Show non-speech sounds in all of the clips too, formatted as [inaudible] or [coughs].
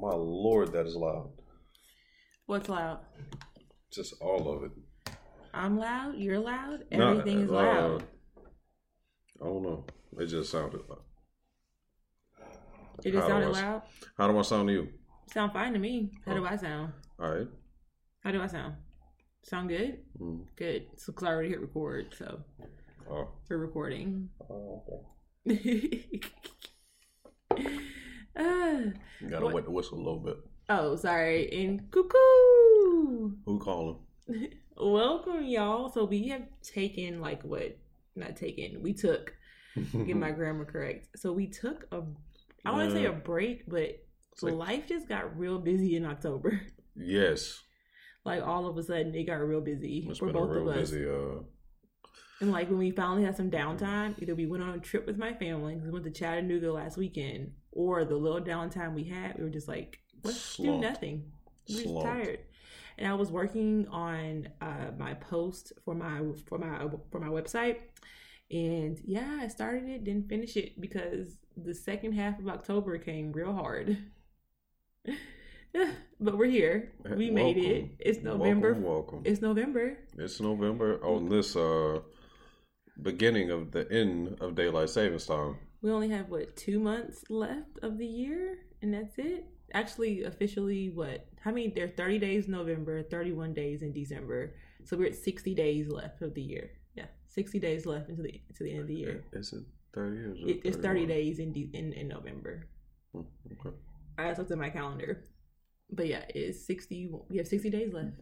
My lord, that is loud. What's loud? Just all of it. I'm loud. You're loud. Everything is uh, loud. I don't know. It just sounded loud. It just how sounded I- loud. How do I sound to you? Sound fine to me. How do Oh. I sound? All right. How do I sound? Sound good? Mm. Good. So, cause I already hit record, so Oh. we're recording. oh, okay. [laughs] You gotta What? wet the whistle a little bit. oh, sorry. And cuckoo. Who calling? [laughs] Welcome, y'all. So we have taken like what? Not taken. We took. Get my [laughs] grammar correct. So we took a. I want to say a break, but like- life just got real busy in October. [laughs] yes. Like all of a sudden, it got real busy It's for both of us. busy. Uh, And like when we finally had some downtime, either we went on a trip with my family we went to Chattanooga last weekend, or the little downtime we had, we were just like, let's do nothing. We were just tired. And I was working on uh, my post for my for my for my website, and yeah, I started it, didn't finish it because the second half of October came real hard. [laughs] but we're here. We made it. It's November. Welcome, welcome. It's November. It's November on this uh beginning of the end of daylight savings time. We only have what two months left of the year, and that's it. Actually, officially, what? How many? There are thirty days in November, thirty-one days in December. So we're at sixty days left of the year. Yeah, sixty days left until the to the end of the year. Is it thirty or It, it's thirty days in, de- in in November. Hmm, Okay. I just looked at my calendar, but yeah, it's sixty. We have sixty days left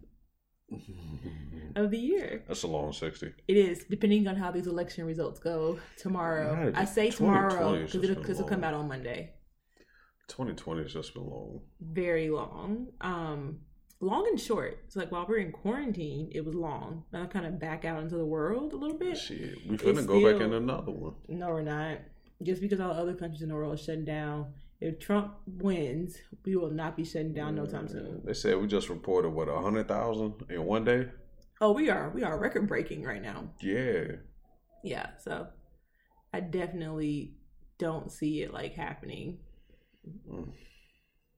[laughs] of the year. That's a long sixty. It is depending on how these election results go tomorrow. I say tomorrow because it'll, cause it'll come out on Monday. Twenty twenty has just been long. very long. Um, long and short. So like while we are in quarantine, it was long. Now I'm kind of back out into the world a little bit. Shit, we finna It's go back still- in another one. No, we're not. Just because all the other countries in the world are shutting down. If Trump wins, we will not be shutting down no time soon. They said we just reported what a hundred thousand in one day. Oh, we are we are record breaking right now. Yeah, Yeah, so I definitely don't see it like happening Mm.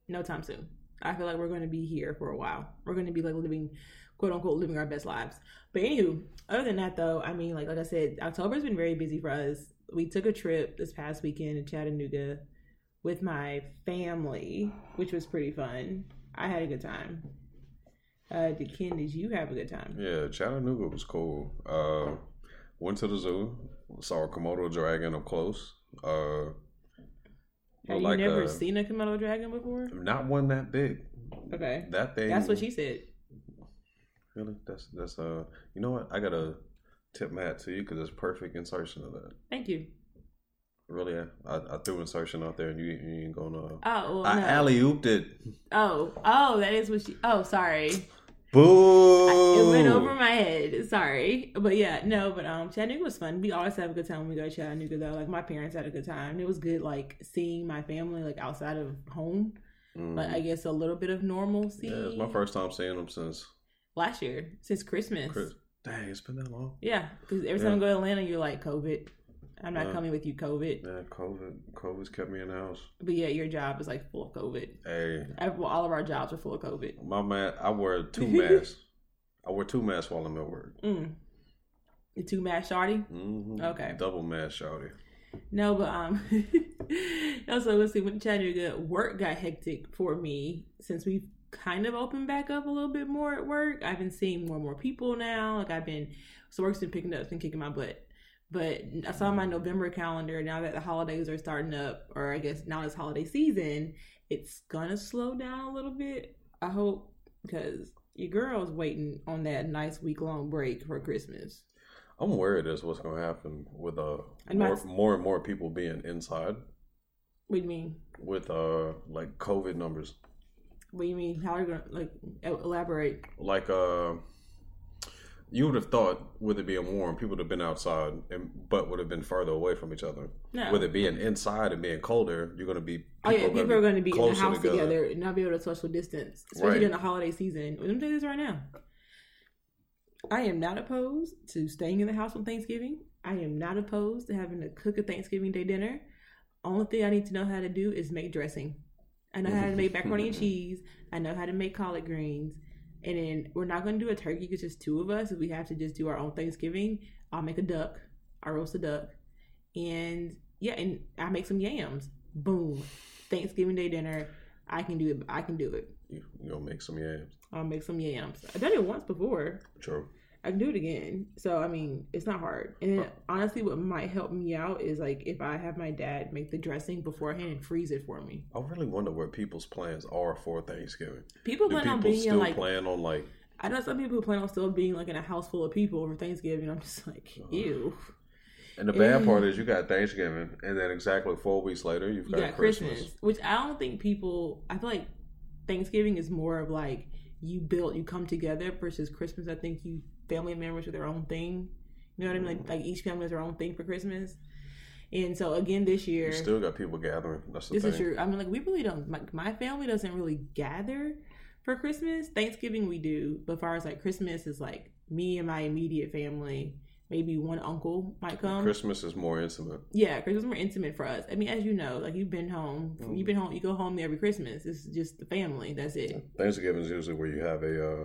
no time soon. I feel like we're going to be here for a while. We're going to be like living, quote unquote, living our best lives. But anywho, other than that, though, I mean, like like I said, October's been very busy for us. We took a trip this past weekend to Chattanooga with my family, which was pretty fun. I had a good time. Uh, did Ken? Did you have a good time? yeah. Chattanooga was cool. Uh, went to the zoo, saw a Komodo dragon up close. Uh, Have like you never a- seen a Komodo dragon before? not one that big. Okay, That thing. that's what she said. Really? That's that's uh. You know what? I gotta tip my hat to you because it's perfect insertion of that. Thank you. Really, I, I threw insertion out there and you, you ain't gonna. Oh, well, I no. alley ooped it. oh, oh, that is what she. Oh, sorry. Boo! It went over my head. Sorry, but yeah, no, but um, Chattanooga was fun. We always have a good time when we go to Chattanooga, though. Like my parents had a good time. It was good, like seeing my family like outside of home. Mm. But I guess a little bit of normalcy. yeah, it's my first time seeing them since last year since Christmas. Chris. Dang, it's been that long. Yeah, because every time I go to Atlanta, you're like COVID. I'm not Yeah. coming with you, COVID. Yeah, COVID. COVID's kept me in the house. But yeah, your job is like full of COVID. Hey, I- Well, all of our jobs are full of COVID. my man, I wear two [laughs] masks. I wear two masks while I'm at work. Mm. The two mask shawty. hmm Okay. Double mask, shouty. No, but um, [laughs] also let's see. When Chattanooga, work got hectic for me since we've kind of opened back up a little bit more at work. I've been seeing more and more people now. Like I've been, so work's been picking up, it's been kicking my butt. But I saw my November calendar now that the holidays are starting up, or I guess now it's holiday season. It's gonna slow down a little bit. I hope because your girl's waiting on that nice week long break for Christmas. I'm worried as what's going to happen with uh more, not- more and more people being inside What do you mean? with uh like COVID numbers. What do you mean? How are you gonna like elaborate? Like uh, you would have thought with it being warm, people would have been outside, and but would have been further away from each other. No. With it being inside and being colder, you're going to be. Oh yeah, people are going to be in the house together. and not be able to social distance, especially Right. during the holiday season. Let me tell you this right now. I am not opposed to staying in the house on Thanksgiving. I am not opposed to having to cook a Thanksgiving Day dinner. Only thing I need to know how to do is make dressing. I know how to make macaroni and [laughs] cheese. I know how to make collard greens. And then we're not going to do a turkey because just two of us. We have to just do our own Thanksgiving. I'll make a duck. I'll roast a duck. And yeah, and I make some yams. Boom. Thanksgiving Day dinner. I can do it. I can do it. You, you gonna make some yams? I'll make some yams. I've done it once before. True. I can do it again. So I mean, it's not hard. And then honestly, what might help me out is like if I have my dad make the dressing beforehand and freeze it for me. I really wonder where people's plans are for Thanksgiving. People Do plan on people being still in like plan on like? I know some people who plan on still being like in a house full of people for Thanksgiving. I'm just like, Uh-huh. ew. And the bad Mm. part is you got Thanksgiving, and then exactly four weeks later you've You got, got Christmas. Christmas, which I don't think people. I feel like Thanksgiving is more of like you build, you come together versus Christmas. I think you family members with their own thing. You know what I mean? Like, like each family has their own thing for Christmas. And so again this year, You still got people gathering. That's the this thing. is true. I mean, like we really don't. My, my family doesn't really gather for Christmas. Thanksgiving we do, but as far as like Christmas is like me and my immediate family. Maybe one uncle might come. Christmas is more intimate. Yeah, Christmas is more intimate for us. I mean, as you know, like you've been home, Mm. you've been home, you go home every Christmas. It's just the family. That's it. Thanksgiving is usually where you have a uh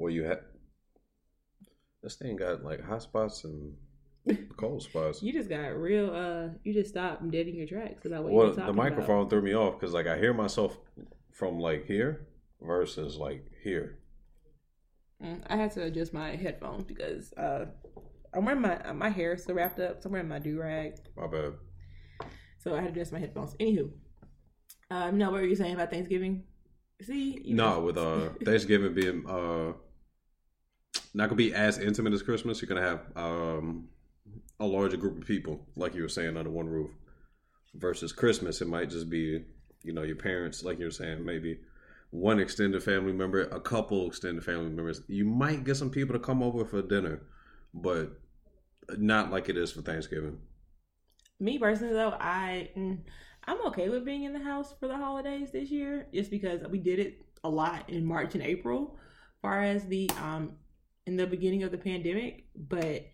where you have this thing got like hot spots and [laughs] cold spots. You just got real. uh You just stopped dead in your tracks about what Well, you were the microphone threw me off because like I hear myself from like here versus like here. Mm, I had to adjust my headphones because uh I'm wearing my my hair still wrapped up. So I'm wearing my do rag, My bad. so I had to adjust my headphones. Anywho, um, no, what were you saying about Thanksgiving? See, No, with uh [laughs] Thanksgiving being uh not gonna be as intimate as Christmas, you're gonna have um a larger group of people, like you were saying, under one roof. Versus Christmas, it might just be, you know, your parents, like you were saying, maybe one extended family member, a couple extended family members. You might get some people to come over for dinner, but not like it is for Thanksgiving. me personally though i mm, i'm okay with being in the house for the holidays this year just because we did it a lot in march and april far as the um in the beginning of the pandemic but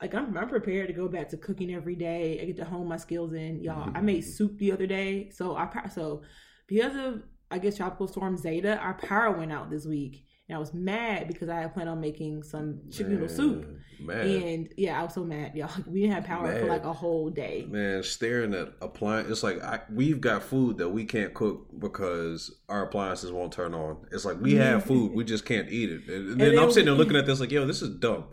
like I'm, I'm prepared to go back to cooking every day i get to hone my skills in. Y'all i made mm-hmm. soup the other day so i so because of i guess tropical storm zeta our power went out this week and i was mad because i had planned on making some chicken noodle soup Man, and yeah, I was so mad, y'all. [laughs] We didn't have power for like a whole day. Man, staring at appliance. It's like I, we've got food that we can't cook because our appliances won't turn on. It's like we have food, we just can't eat it. And, and then then I'm sitting there looking at this like, yo, this is dumb.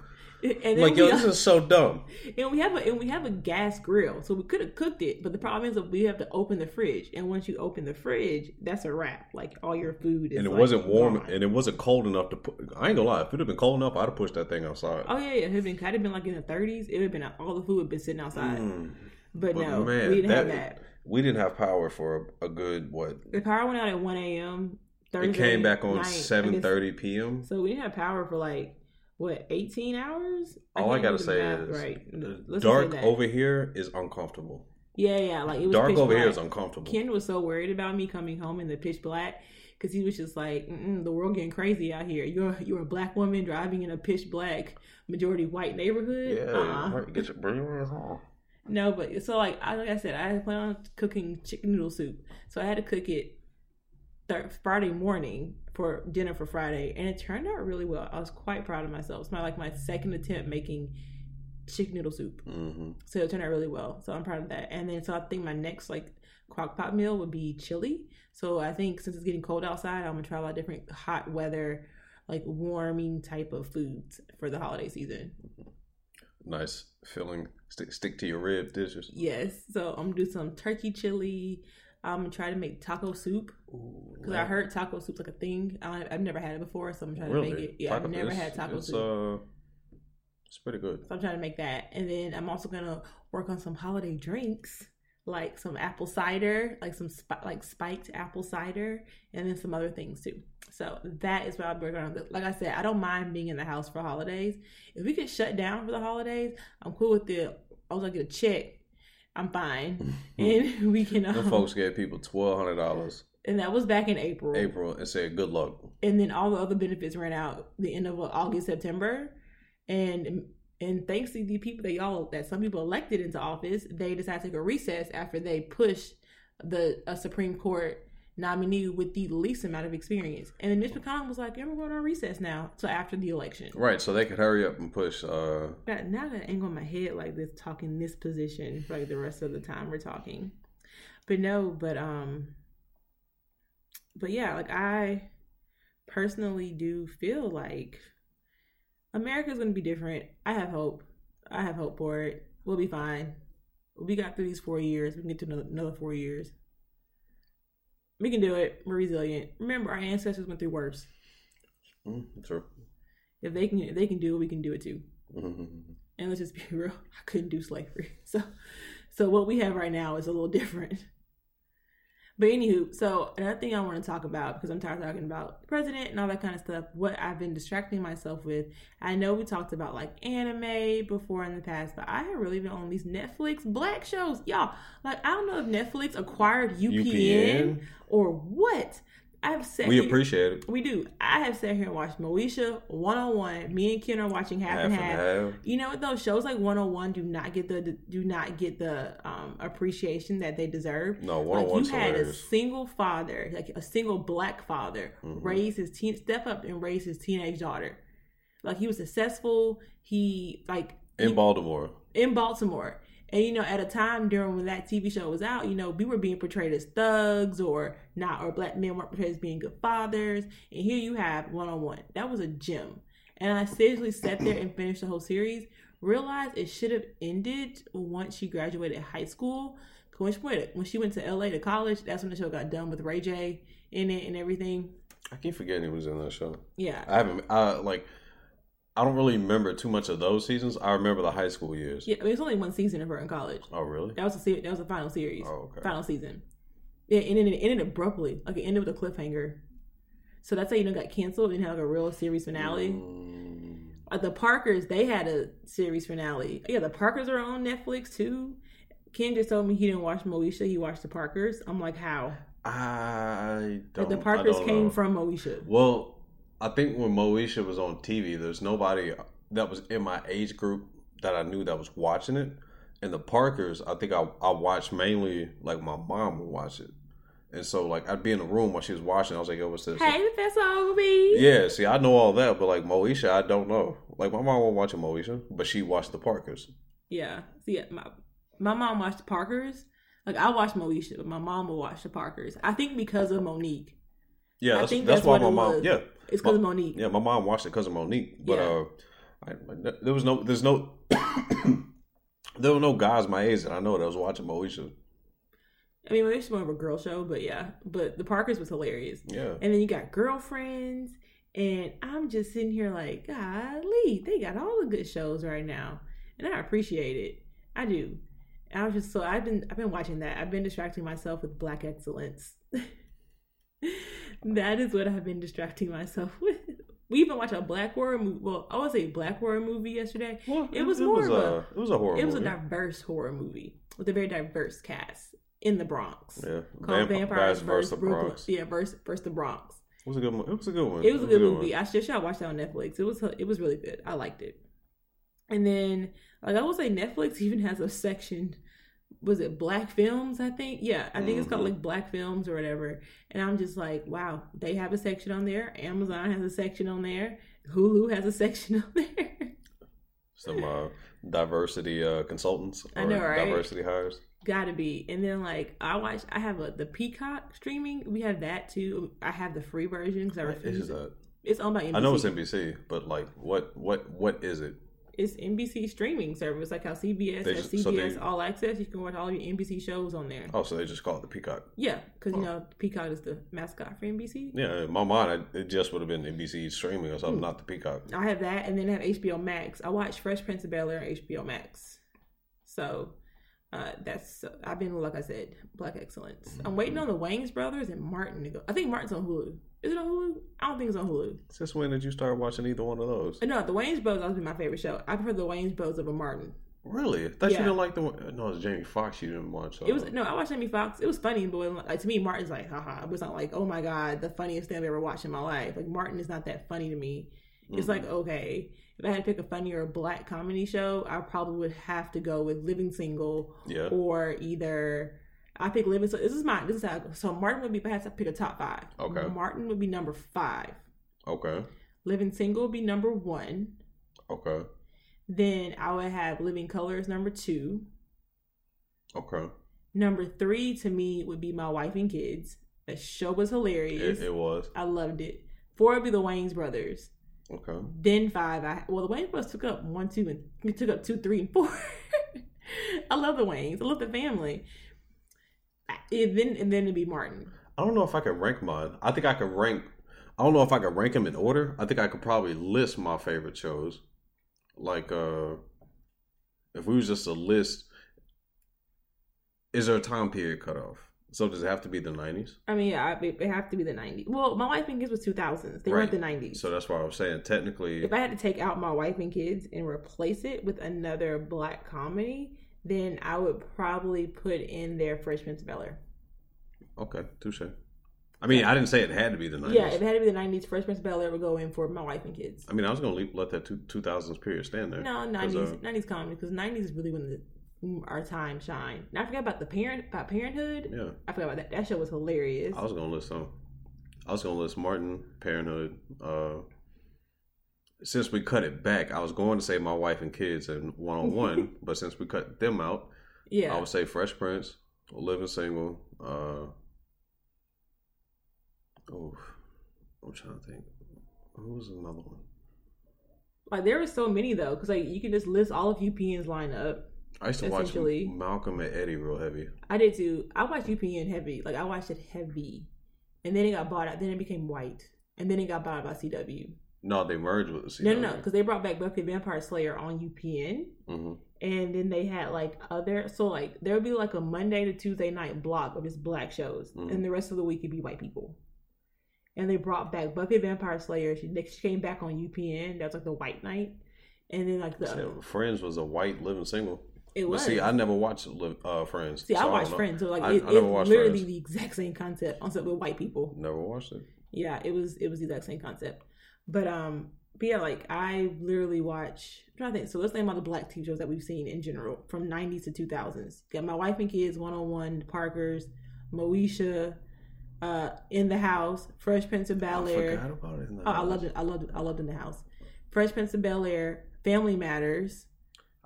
And Like, yo, we, this is so dumb. [laughs] and we have a and we have a gas grill, so we could have cooked it. But the problem is that we have to open the fridge, and once you open the fridge, that's a wrap. Like all your food is. And it like, wasn't warm, gone. and it wasn't cold enough to put. I ain't gonna lie. If it had been cold enough, I'd have pushed that thing outside. Oh yeah, yeah. It had been, had it been like in the 30s, it would have been all the food would been sitting outside. Mm. But, But no, man, we didn't have that- that. We didn't have power for a, a good what? The power went out at 1 a.m. Thursday It came back on seven thirty p.m. So we didn't have power for like what 18 hours. All I gotta say is right. Let's dark over here is uncomfortable. Yeah, yeah. Like it was Dark over here black. is uncomfortable. Ken was so worried about me coming home in the pitch black because he was just like, "The world getting crazy out here. You're you're a black woman driving in a pitch black majority white neighborhood. yeah, Uh-uh. get your ass on. No, but so like I like I said, I had planned on cooking chicken noodle soup, so I had to cook it thir- Friday morning for dinner for Friday, and it turned out really well. I was quite proud of myself. It's my like my second attempt making chicken noodle soup. hmm So it turned out really well. So I'm proud of that. And then so I think my next like crock pot meal would be chili. So I think since it's getting cold outside, I'm gonna try a lot of different hot weather, like warming type of foods for the holiday season. Nice filling. Stick stick to your rib dishes. Yes. So I'm gonna do some turkey chili. I'm gonna try to make taco soup because I heard taco soup's like a thing. I, I've never had it before, so I'm trying to make it. Yeah, Taco- I've never had taco it's, soup. Uh, it's pretty good. So I'm trying to make that. And then I'm also gonna work on some holiday drinks, like some apple cider, like some spi- like spiked apple cider, and then some other things too. So that is what I'll be working on. Like I said, I don't mind being in the house for holidays. If we get shut down for the holidays, I'm cool with the. I was gonna get a check. I'm fine, [laughs] and [laughs] we can. Um, folks gave people twelve hundred dollars and that was back in April. April and said good luck. and then all the other benefits ran out the end of August, September, and and thanks to the people that y'all that some people elected into office, they decided to take a recess after they pushed the a Supreme Court nominee with the least amount of experience. And then Mitch McConnell was like, "Yeah, we're going on recess now." So after the election, Right, so they could hurry up and push. Uh, Got now that angle in my head like this, talking this position for like the rest of the time we're talking. But no, but um, but yeah, like I personally do feel like America's gonna be different. I have hope. I have hope for it. We'll be fine. We got through these four years. We can get to another, four years. We can do it. We're resilient. Remember, our ancestors went through worse. mm, true. If they can, if they can do it, we can do it too. Mhm. and let's just be [laughs] real, I couldn't do slavery. [laughs] So so what we have right now is a little different. But anywho, so another thing I want to talk about because I'm tired of talking about the president and all that kind of stuff. What I've been distracting myself with. I know we talked about like anime before in the past, but I have really been on these Netflix black shows, y'all. Like I don't know if Netflix acquired UPN, UPN? or what. I've said We appreciate it. we do. I have sat here and watched Moesha One on One. Me and Ken are watching half, Half and and half. half. You know what though? Shows like One on One do not get the do not get the um appreciation that they deserve. No, Like One on One's you had a single father, like a single black father, Mhm. raise his teen step up and raise his teenage daughter. Like he was successful. He like In Baltimore. in Baltimore. And you know, at a time during when that TV show was out, you know, we were being portrayed as thugs or not, or black men weren't portrayed as being good fathers. And here you have one on one. That was a gem. And I seriously sat there and finished the whole series. Realized it should have ended once she graduated high school. When she went, when she went to LA to college, that's when the show got done with Ray J in it and everything. I keep forgetting he was in that show. Yeah, I haven't. I like. I don't really remember too much of those seasons. I remember the high school years. yeah. I mean, it's only one season of her in college. Oh, really? That was a se- that was the final series. Oh, okay. final season. Yeah, and then it ended abruptly. Like it ended with a cliffhanger. So that's how you know it got canceled and had like a real series finale. Mm, Like the Parkers, they had a series finale. Yeah, the Parkers are on Netflix too. Ken just told me he didn't watch Moesha, he watched the Parkers. I'm like, how? I don't. the Parkers don't came from Moesha. Well, I think when Moesha was on TV, there's nobody that was in my age group that I knew that was watching it. And the Parkers, I think I, I watched mainly like my mom would watch it. And so like I'd be in the room while she was watching. I was like, "Yo, what's this?" Hey, Professor Oglevee. Yeah, see, I know all that, but like Moesha, I don't know. Like my mom won't watch Moesha, but she watched the Parkers. Yeah. See, my my mom watched the Parkers. Like I watched Moesha, but my mom would watch the Parkers. I think because of Monique. Yeah, I that's, think that's, that's why my mom. was. Yeah, It's because of Monique. yeah, my mom watched it because of Monique. But Yeah. uh, I, there was no, there's no, [coughs] there were no guys my age that I know that was watching Moesha. I mean, it's more of a girl show, but yeah. But the Parkers was hilarious. Yeah, And then you got girlfriends, and I'm just sitting here like, golly, they got all the good shows right now, and I appreciate it. I do. I was just so I've been I've been watching that. I've been distracting myself with Black Excellence. [laughs] that is what I've been distracting myself [laughs] with. We even watched a black horror movie. Well, I would say black horror movie yesterday. well, It was more was of a, a- it was a horror. It was a diverse horror movie with a very diverse cast in the Bronx. yeah, Called Vamp- Vampires versus vs. the Brooklyn. Bronx. Yeah, versus versus the Bronx. It was a good. It was a good one. It was a good one. movie. I should I watched that on Netflix. It was it was really good. I liked it. And then like I would say Netflix [laughs] even has a section was it black films i think yeah i think it's called Mhm. like black films or whatever and i'm just like wow they have a section on there amazon has a section on there hulu has a section [laughs] on there Some uh, diversity uh, consultants I know, right? diversity hires. Gotta be. And then like I watch, I have a the Peacock streaming. We have that too. I have the free version because I refuse. is that? It's owned by NBC. I know it's NBC, but like, what, what, what is it? It's NBC streaming service, like how CBS They has just- so CBS they- All Access. You can watch all your NBC shows on there. Oh, so they just call it the Peacock. Yeah, because Oh. you know Peacock is the mascot for NBC. Yeah, in my mind, it just would have been NBC streaming or something, not the Peacock. I have that, and then I have HBO Max. I watch Fresh Prince of Bel Air on HBO Max. So uh, that's I've been like I said, Black Excellence. I'm waiting on the Wayans brothers and Martin to go. I think Martin's on Hulu. Is it on Hulu? I don't think it's on Hulu. Since when did you start watching either one of those? Uh, No, the Wayans brothers always been my favorite show. I prefer the Wayans brothers over Martin. Really? I thought Yeah. you didn't like the one. No, it's Jamie Foxx you didn't watch. It was no, I watched Jamie Foxx. It was funny, but when, like to me, Martin's like, haha. It was not like, oh my god, the funniest thing I've ever watched in my life. Like Martin is not that funny to me. It's like okay, if I had to pick a funnier black comedy show, I probably would have to go with Living Single Yeah. or either I pick living. So this is my this is how. So Martin would be if I pick a top five. Okay. Martin would be number five. Okay. Living single would be number one. Okay. Then I would have Living Colors number two. Okay. Number three to me would be My Wife and Kids. That show was hilarious. It, it was. I loved it. Four would be the Wayans Brothers. Okay. Then five, I well the Wayans Brothers took up one, two, and took up two, three, and four. [laughs] I love the Wayans. I love the family. And then and then it'd be Martin. I don't know if I could rank mine. I think I could rank. I don't know if I could rank them in order. I think I could probably list my favorite shows. Like, uh if we was just a list, is there a time period cutoff? So does it have to be the nineties? I mean, yeah, it it have to be the '90s. Well, My Wife and Kids was 2000s. They Right. weren't the '90s. So that's why I was saying technically. if I had to take out My Wife and Kids and replace it with another black comedy, then I would probably put in there Fresh Prince of Bel Air. Okay, touche. I mean, I didn't say it had to be the nineties. Yeah, if it had to be the '90s, Fresh Prince of Bel Air would go in for My Wife and Kids. I mean, I was gonna let that two, two thousands period stand there. No, nineties, uh, nineties comedy because nineties is really when the our time shine. And I forgot about the parent about Parenthood. yeah, I forgot about that. That show was hilarious. I was gonna list some. I was gonna list Martin, Parenthood. Uh, since we cut it back, I was going to say my wife and kids and one on one, but since we cut them out, yeah, I would say Fresh Prince, Living Single. Uh, oh, I'm trying to think. Who was another one? like there were so many though because like you can just list all of UPN's lineup. I used to watch Malcolm and Eddie real heavy. I did too. I watched UPN heavy. Like I watched it heavy, and then it got bought out. Then it became white, and then it got bought out by CW. No, they merged with the No, no, no, because they brought back Buffy the Vampire Slayer on UPN, hmm and then they had like other. So like there would be like a Monday to Tuesday night block of just black shows, Mhm. and the rest of the week it would be white people. And they brought back Buffy the Vampire Slayer. She, came back on UPN. That was like the white night, and then like the Friends was a white living single. it But was. see, I never watched uh, Friends. See, so I watched know. Friends, so like I- it, I never it's literally Friends. the exact same concept, except with white people. Never watched it. Yeah, it was it was the exact same concept. But um, but yeah, like I literally watch. I'm trying to think. So let's name all the black TV shows that we've seen in general from '90s to 2000s. Got my wife and kids, One on One, Parkers, Moesha, uh, In the House, Fresh Prince of Bel I Air. forgot about it. Oh, I loved it. I loved it. I loved In the House. Fresh Prince of Bel Air, Family Matters.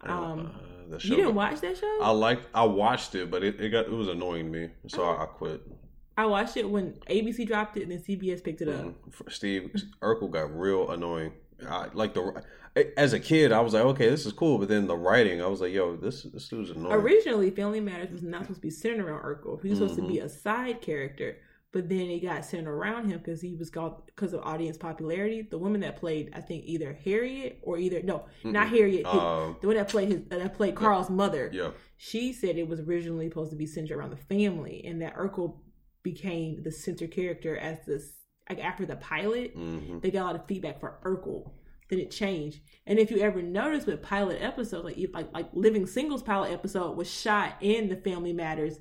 Um, uh, You didn't watch that show? I liked. I watched it, but it, it got it was annoying me, so Oh. I, I quit. I watched it when ABC dropped it, and then CBS picked it up. Mhm. Steve Urkel got real annoying. I, like the as a kid, I was like, okay, this is cool, but then the writing, I was like, yo, this this dude's annoying. Originally, Family Matters was not supposed to be centered around Urkel. He was supposed to Mm-hmm. be a side character, but then it got centered around him because he was called because of audience popularity. The woman that played, I think, either Harriet or either no, not Harriet. Um, the one that played his that played Carl's mother. yeah, She said it was originally supposed to be centered around the family, and that Urkel became the center character as this. Like after the pilot, hmm they got a lot of feedback for Urkel. Then it changed. And if you ever notice with pilot episodes, like like like Living Singles pilot episode was shot in the Family Matters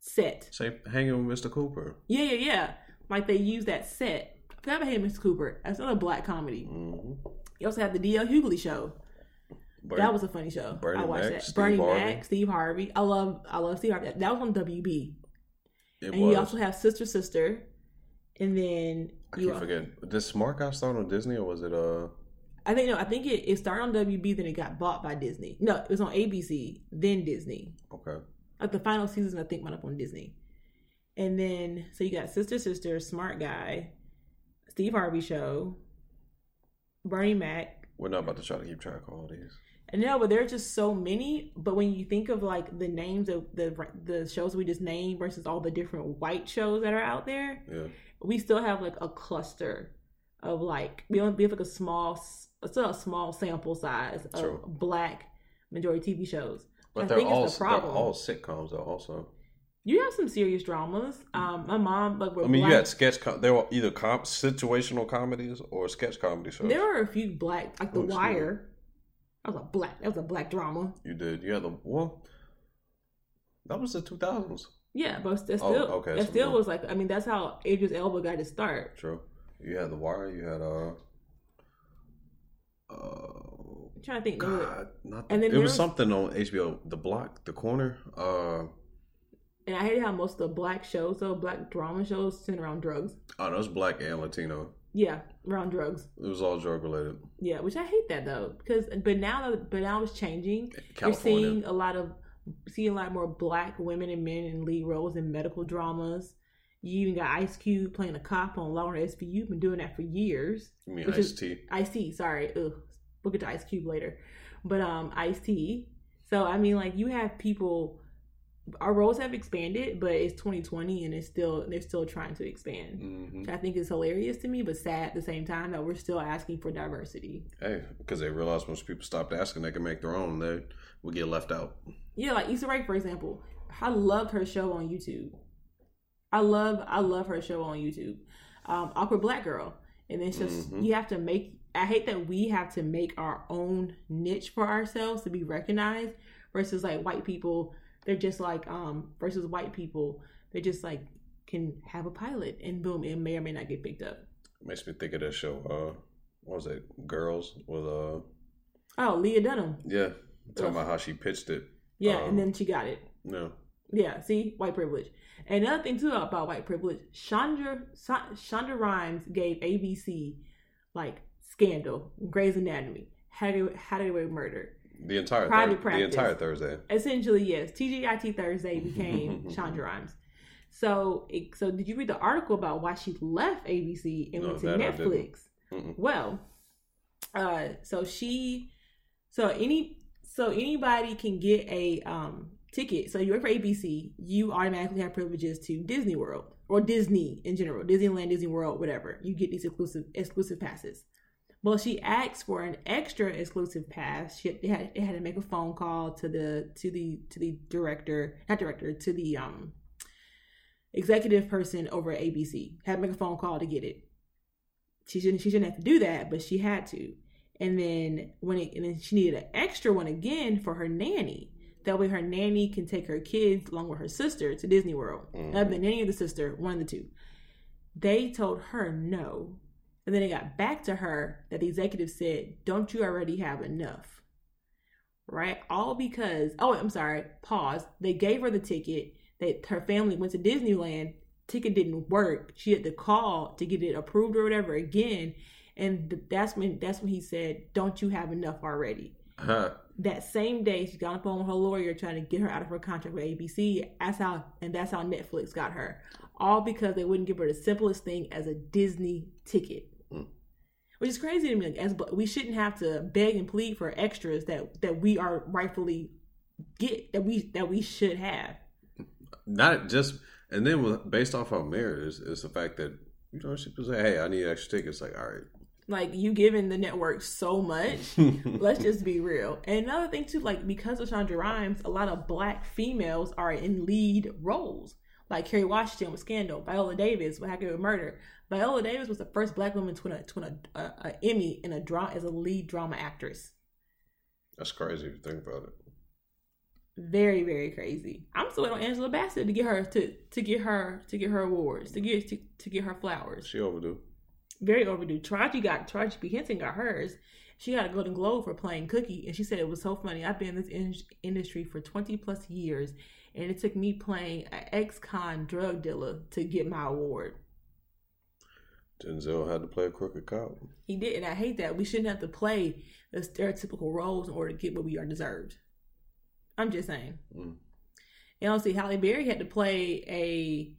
set. say hanging with Mr. Cooper. Yeah, yeah, yeah. Like they use that set. Forgot about him, Mr. Cooper. That's another black comedy. hmm You also have the D.L. Hughley show. that was a funny show. Bernie I watched Mac, that. Steve Bernie Harvey. Mac, Steve Harvey. I love I love Steve Harvey. That was on WB. It and was. you also have Sister Sister. And then I you keep forgetting. Did Smart Guy start on Disney or was it uh? I think no, I think it, it started on WB, then it got bought by Disney. No, it was on ABC, then Disney. Okay. Like the final season, I think went up on Disney. And then so you got Sister Sister, Smart Guy, Steve Harvey Show, Bernie Mac. We're not about to try to keep track of all these. No, but there are just so many. But when you think of like the names of the the shows we just named versus all the different white shows that are out there, Yeah. we still have like a cluster of like we only we have like a small still a small sample size of True. black majority TV shows. But I they're think it's all the they're problem. all sitcoms though. Also, You have some serious dramas. Um, my mom like I mean, black, you had sketch. Com- they were either com- situational comedies or sketch comedy shows. there are a few black like The. Wire. That was a black. That was a black drama. You did. You had the well. That was the two thousands. Yeah, but that Oh, still okay, that so still no. was like I mean that's how Idris Elba got his start. True. You had the Wire. You had uh. Uh, I'm trying to think. God, not And then it was was- something on HBO. The Block, the Corner. Uh, And I hate how most of the black shows, though, black drama shows, center around drugs. Oh, that was black and Latino. Yeah, around drugs. It was all drug related. Yeah, which I hate that though, because but now that but now it's changing. You're seeing a lot of seeing a lot more black women and men in lead roles in medical dramas. You even got Ice Cube playing a cop on Law and SVU. Been doing that for years. You mean Ice T? Ice T, sorry. Ugh. We'll get to Ice Cube later. But um Ice T. So I mean like you have people our roles have expanded, but it's 2020 and it's still they're still trying to expand. hmm Which I think is hilarious to me, but sad at the same time that we're still asking for diversity. Hey, because they realized once people stopped asking, they can make their own. They would get left out. Yeah, like Issa Rae, for example. I loved her show on YouTube. I love I love her show on YouTube. Um, Awkward Black Girl. And it's just Mhm. you have to make I hate that we have to make our own niche for ourselves to be recognized versus like white people, they're just like um versus white people, they just like can have a pilot and boom, it may or may not get picked up. Makes me think of that show. Uh, what was it? Girls with uh, Oh, Lena Dunham. yeah, talking about how she pitched it. Yeah, Um, and then she got it. No, Yeah, see, white privilege. And another thing too about white privilege, Chandra Shonda Rhimes gave ABC like Scandal, Grey's Anatomy, How to How to Away Murder. The entire Private Thur- the entire Thursday. Essentially, yes, TGIT Thursday became [laughs] Chandra Rhimes. So, it, so did you read the article about why she left ABC and No, went to that I didn't. Netflix? Well, uh, so she, so any, so anybody can get a um ticket. So you work for ABC, you automatically have privileges to Disney World or Disney in general, Disneyland, Disney World, whatever. You get these exclusive exclusive passes. Well, she asked for an extra exclusive pass. She had, it had to make a phone call to the to the to the director, not director, to the um executive person over at ABC. Had to make a phone call to get it she shouldn't she shouldn't have to do that, but she had to. And then when it and then she needed an extra one again for her nanny. That way her nanny can take her kids along with her sister to Disney World. Mhm. Either the nanny or the sister, one of the two. They told her no. And then it got back to her that the executive said, Don't you already have enough? Right? All because oh I'm sorry, pause. They gave her the ticket. That her family went to Disneyland ticket didn't work. She had to call to get it approved or whatever again. And that's when that's when he said, "Don't you have enough already?" Huh. That same day, she got on the phone with her lawyer trying to get her out of her contract with ABC. That's how and that's how Netflix got her. All because they wouldn't give her the simplest thing as a Disney ticket. Which is crazy to me. Like, as we shouldn't have to beg and plead for extras that that we are rightfully get that we that we should have. Not just, and then with, based off our merit is, is the fact that you know she could say, "Hey, I need extra tickets." Like, all right. Like you giving the network so much. [laughs] Let's just be real. And another thing too, like because of Chandra Rhimes, a lot of black females are in lead roles. Like Kerry Washington with Scandal, Viola Davis with to with Murder. Viola Davis was the first black woman to win a, to win a, a, a Emmy in a drama as a lead drama actress. That's crazy if you think about it. Very very crazy. I'm still waiting on Angela Bassett to get her to to get her to get her awards to get to, to get her flowers. She overdue. very overdue. Taraji got Taraji P Henson got hers. She got a Golden Globe for playing Cookie, and she said it was so funny. I've been in this in- industry for twenty plus years, and it took me playing an ex-con drug dealer to get my award. Denzel had to play a crooked cop. He did, and I hate that. We shouldn't have to play the stereotypical roles in order to get what we are deserved. I'm just saying. Mm. And also, Halle Berry had to play a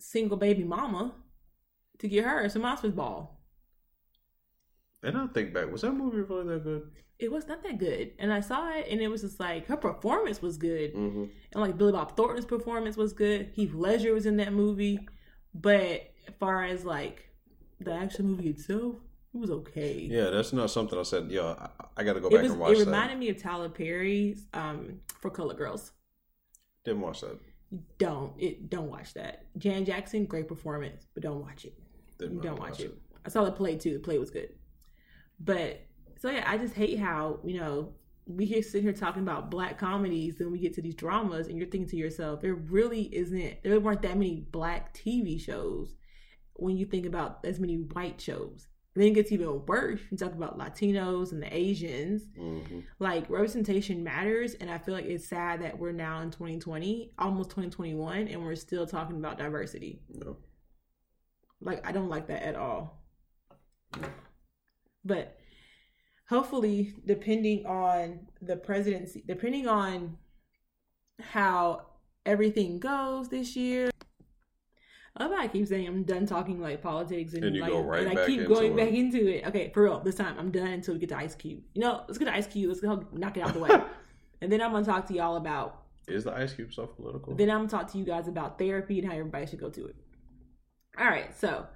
single baby mama to get her some Oscars ball. And I think back, was that movie really that good? it was not that good. And I saw it, and it was just like her performance was good, Mm-hmm. and like Billy Bob Thornton's performance was good. Heath Ledger was in that movie, but as far as like the actual movie itself, it was okay. Yeah, that's not something I said. Yo, I, I got to go it back was. and watch It that. reminded me of Tyler Perry's um for Color Girls. Didn't watch that. Don't it? Don't watch that. Jan Jackson, great performance, but don't watch it. Didn't don't watch it. I saw the play too. The play was good, but so yeah, I just hate how you know we here sitting here talking about black comedies, then we get to these dramas, and you're thinking to yourself, there really isn't. There weren't that many black TV shows when you think about as many white shows. And then it gets even worse. You talk about Latinos and the Asians. hmm Like representation matters, and I feel like it's sad that we're now in 2020, almost 2021, and we're still talking about diversity. No. Like I don't like that at all. But hopefully, depending on the presidency, depending on how everything goes this year. I love how I keep saying I'm done talking like politics and, And you like, go right and I keep going it. back into it. Okay, for real, this time I'm done until we get to Ice Cube. You know, let's get to Ice Cube. Let's go knock it out the way, [laughs] and then I'm gonna talk to y'all about Is the Ice Cube stuff political? then I'm gonna talk to you guys about therapy and how everybody should go to it. All right, so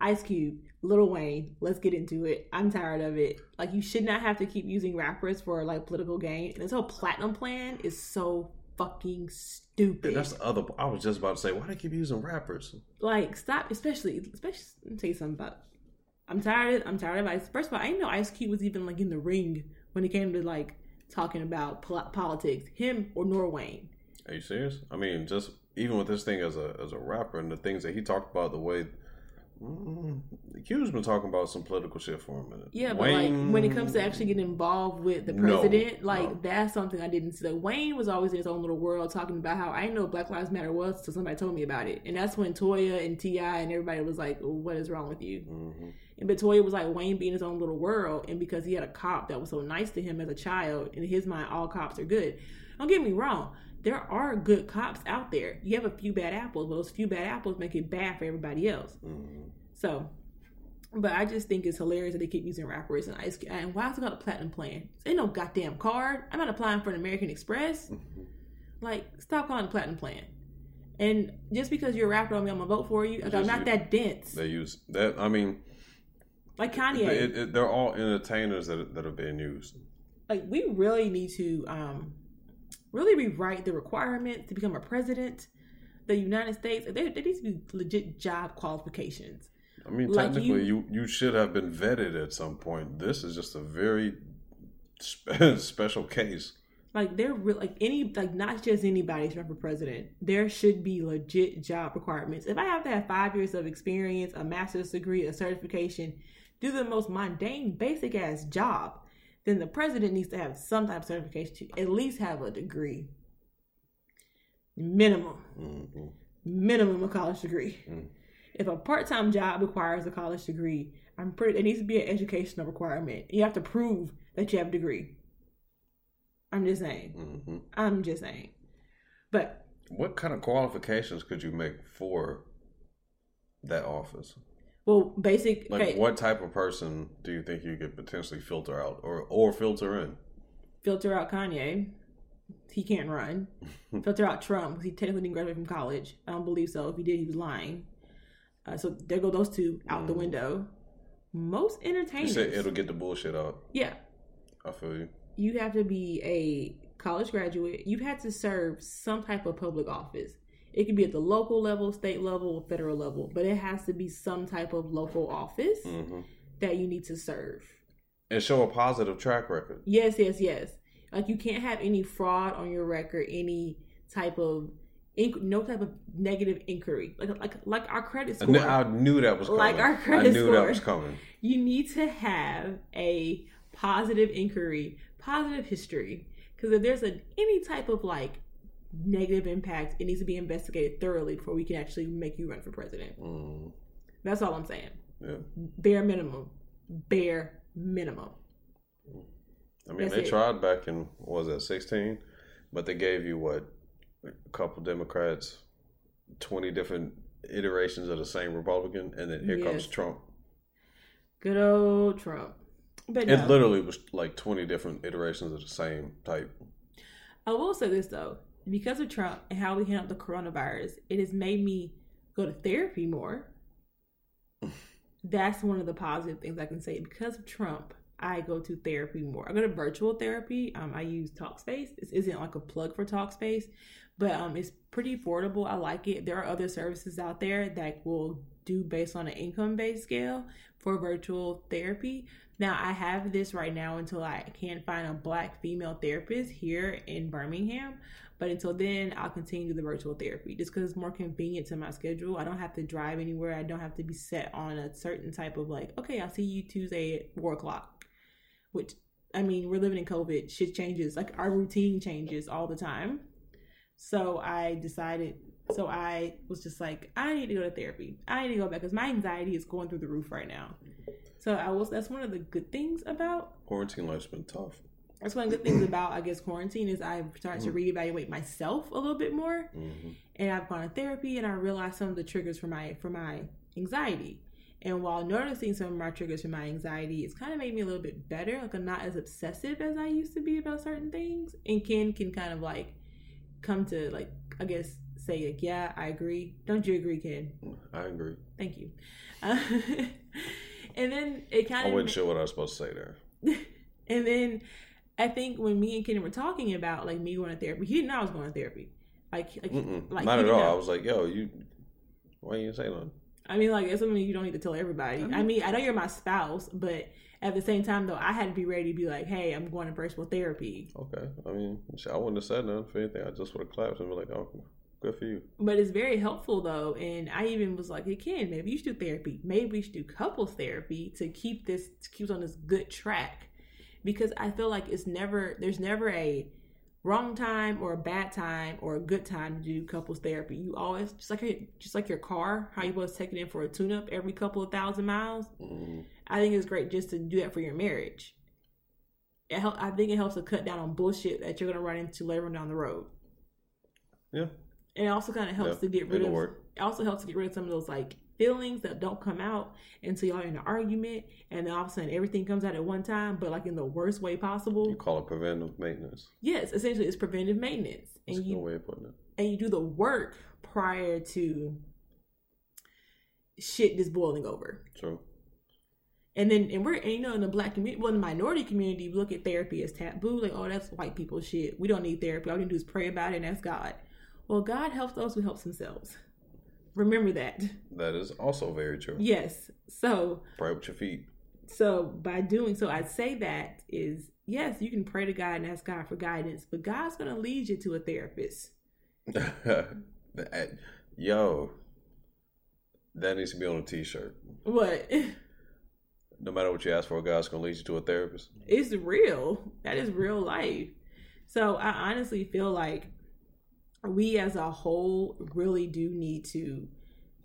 Ice Cube, Little Wayne, let's get into it. I'm tired of it. Like you should not have to keep using rappers for like political gain. And this whole platinum plan is so fucking stupid. That's the other. I was just about to say, why do they keep using rappers? like stop, especially especially. Let me tell you something about. I'm tired. Of, I'm tired of Ice. First of all, I didn't know Ice Cube was even like in the ring when it came to like talking about pol- politics. Him or Norway. Are you serious? I mean, just even with this thing as a as a rapper and the things that he talked about, the way mm, Q's been talking about some political shit for a minute. Yeah, but Wayne- like when it comes to actually getting involved with the No, president, like no. that's something I didn't see. Like, Wayne was always in his own little world talking about how I didn't know Black Lives Matter was until somebody told me about it, and that's when Toya and T.I. and everybody was like, "What is wrong with you?" Mhm. And but Toya was like Wayne being his own little world, and because he had a cop that was so nice to him as a child, in his mind, all cops are good. Don't get me wrong. There are good cops out there. You have a few bad apples, but those few bad apples make it bad for everybody else. Mhm. So, but I just think it's hilarious that they keep using rappers and ice. And why is it called a platinum plan? Ain't no goddamn card. I'm not applying for an American Express. Mhm. Like, stop calling it a platinum plan. And just because you're a rapper, I'm gonna vote for you. Like, I'm not you- that dense. They use that. I mean, Like Kanye. it, it, they're all entertainers that that are being used. like, we really need to um really rewrite the requirements to become a president. The United States, there, there needs to be legit job qualifications. I mean, Like technically, you, you should have been vetted at some point. This is just a very spe- [laughs] special case. Like they're real, like any like not just anybody's run for president. There should be legit job requirements. If I have to have five years of experience, a master's degree, a certification, do the most mundane, basic ass job, then the president needs to have some type of certification to at least have a degree. Minimum, hmm minimum a college degree. Mm. If a part time job requires a college degree, I'm pretty. It needs to be an educational requirement. You have to prove that you have a degree. I'm just saying. hmm I'm just saying. But What kind of qualifications could you make for that office? Well, basic. Like, okay, what type of person do you think you could potentially filter out or or filter in? filter out Kanye. He can't run. [laughs] filter out Trump because he technically didn't graduate from college. I don't believe so. If he did, he was lying. Uh, so there go those two out the Mm. window. Most You entertainers, said it'll get the bullshit out. yeah, I feel you. you have to be a college graduate. You've had to serve some type of public office. It could be at the local level, state level, or federal level, but it has to be some type of local office hmm that you need to serve. And show a positive track record. Yes, yes, yes. Like you can't have any fraud on your record, any type of inc- no type of negative inquiry, like like like our credit I score. I knew that was coming. Like our I credit knew score. that was coming. you need to have a positive inquiry, positive history, because if there's a any type of like negative impact, it needs to be investigated thoroughly before we can actually make you run for president. Mm, That's all I'm saying. yeah. Bare minimum, bare minimum. I mean, That's they it. tried back in what was that sixteen, but they gave you what a couple Democrats, twenty different iterations of the same Republican, and then here comes Trump. Good old Trump. But It no. literally was like twenty different iterations of the same type. I will say this though, because of Trump and how we handled the coronavirus, it has made me go to therapy more. [laughs] That's one of the positive things I can say. Because of Trump, I go to therapy more. I go to virtual therapy. Um, I use Talkspace. This isn't like a plug for Talkspace, but um, it's pretty affordable. I like it. There are other services out there that will do based on an income based scale for virtual therapy. Now I have this right now until I can find a black female therapist here in Birmingham. But until then, I'll continue the virtual therapy just because it's more convenient to my schedule. I don't have to drive anywhere. I don't have to be set on a certain type of like, okay, I'll see you Tuesday at four o'clock. Which I mean, we're living in COVID. Shit changes. Like our routine changes all the time. So I decided. So I was just like, I need to go to therapy. I need to go back because my anxiety is going through the roof right now. So I was. That's one of the good things about Quarantine life's been tough. That's one of the good things about I guess quarantine is I've started to reevaluate myself a little bit more, hmm and I've gone to therapy and I realized some of the triggers for my for my anxiety. And while noticing some of my triggers for my anxiety, it's kind of made me a little bit better. Like I'm not as obsessive as I used to be about certain things. And Ken can kind of like come to like I guess say like yeah I agree. Don't you agree, Ken? I agree. Thank you. Uh, [laughs] and then it kind of I wasn't sure what I was supposed to say there. [laughs] and then I think when me and Kenny were talking about like me going to therapy, he didn't know I was going to therapy. Like, like, like Not at all. know. I was like, yo, you. Why you say nothing? I mean, like it's something you don't need to tell everybody. I I mean, I know you're my spouse, but at the same time, though, I had to be ready to be like, "Hey, I'm going to virtual therapy." Okay. I mean, I wouldn't have said nothing. If anything, I just would have clapped and be like, oh, good for you. But it's very helpful though, and I even was like, "Hey, Ken, maybe you should do therapy. Maybe we should do couples therapy to keep this to keep on this good track." Because I feel like it's never there's never a wrong time or a bad time or a good time to do couples therapy. You always just like your, just like your car, how you was taking it for a tune up every couple of thousand miles. Mm, I think it's great just to do that for your marriage. It help, I think it helps to cut down on bullshit that you're gonna run into later on down the road. Yeah. And it also kind of helps Yeah, to get rid of. work. It also helps to get rid of some of those like feelings that don't come out until y'all are in an argument, and then all of a sudden everything comes out at one time, but like in the worst way possible. You call it preventive maintenance. Yes, essentially it's preventive maintenance, That's and you way of putting it. and you do the work prior to shit just boiling over. True. And then, and we're, and you know, in the black community, well, in the minority community, we look at therapy as taboo. Like, oh, that's white people shit. We don't need therapy. All we need to do is pray about it, and that's God. Well, God helps those who helps themselves. Remember that. That is also very true. Yes. So, Pray with your feet. so by doing so, I'd say that is yes, you can pray to God and ask God for guidance, but God's gonna lead you to a therapist. [laughs] That- Yo, that needs to be on a T-shirt. What? No matter what you ask for, God's gonna lead you to a therapist. it's real. That is real life. So I honestly feel like we as a whole really do need to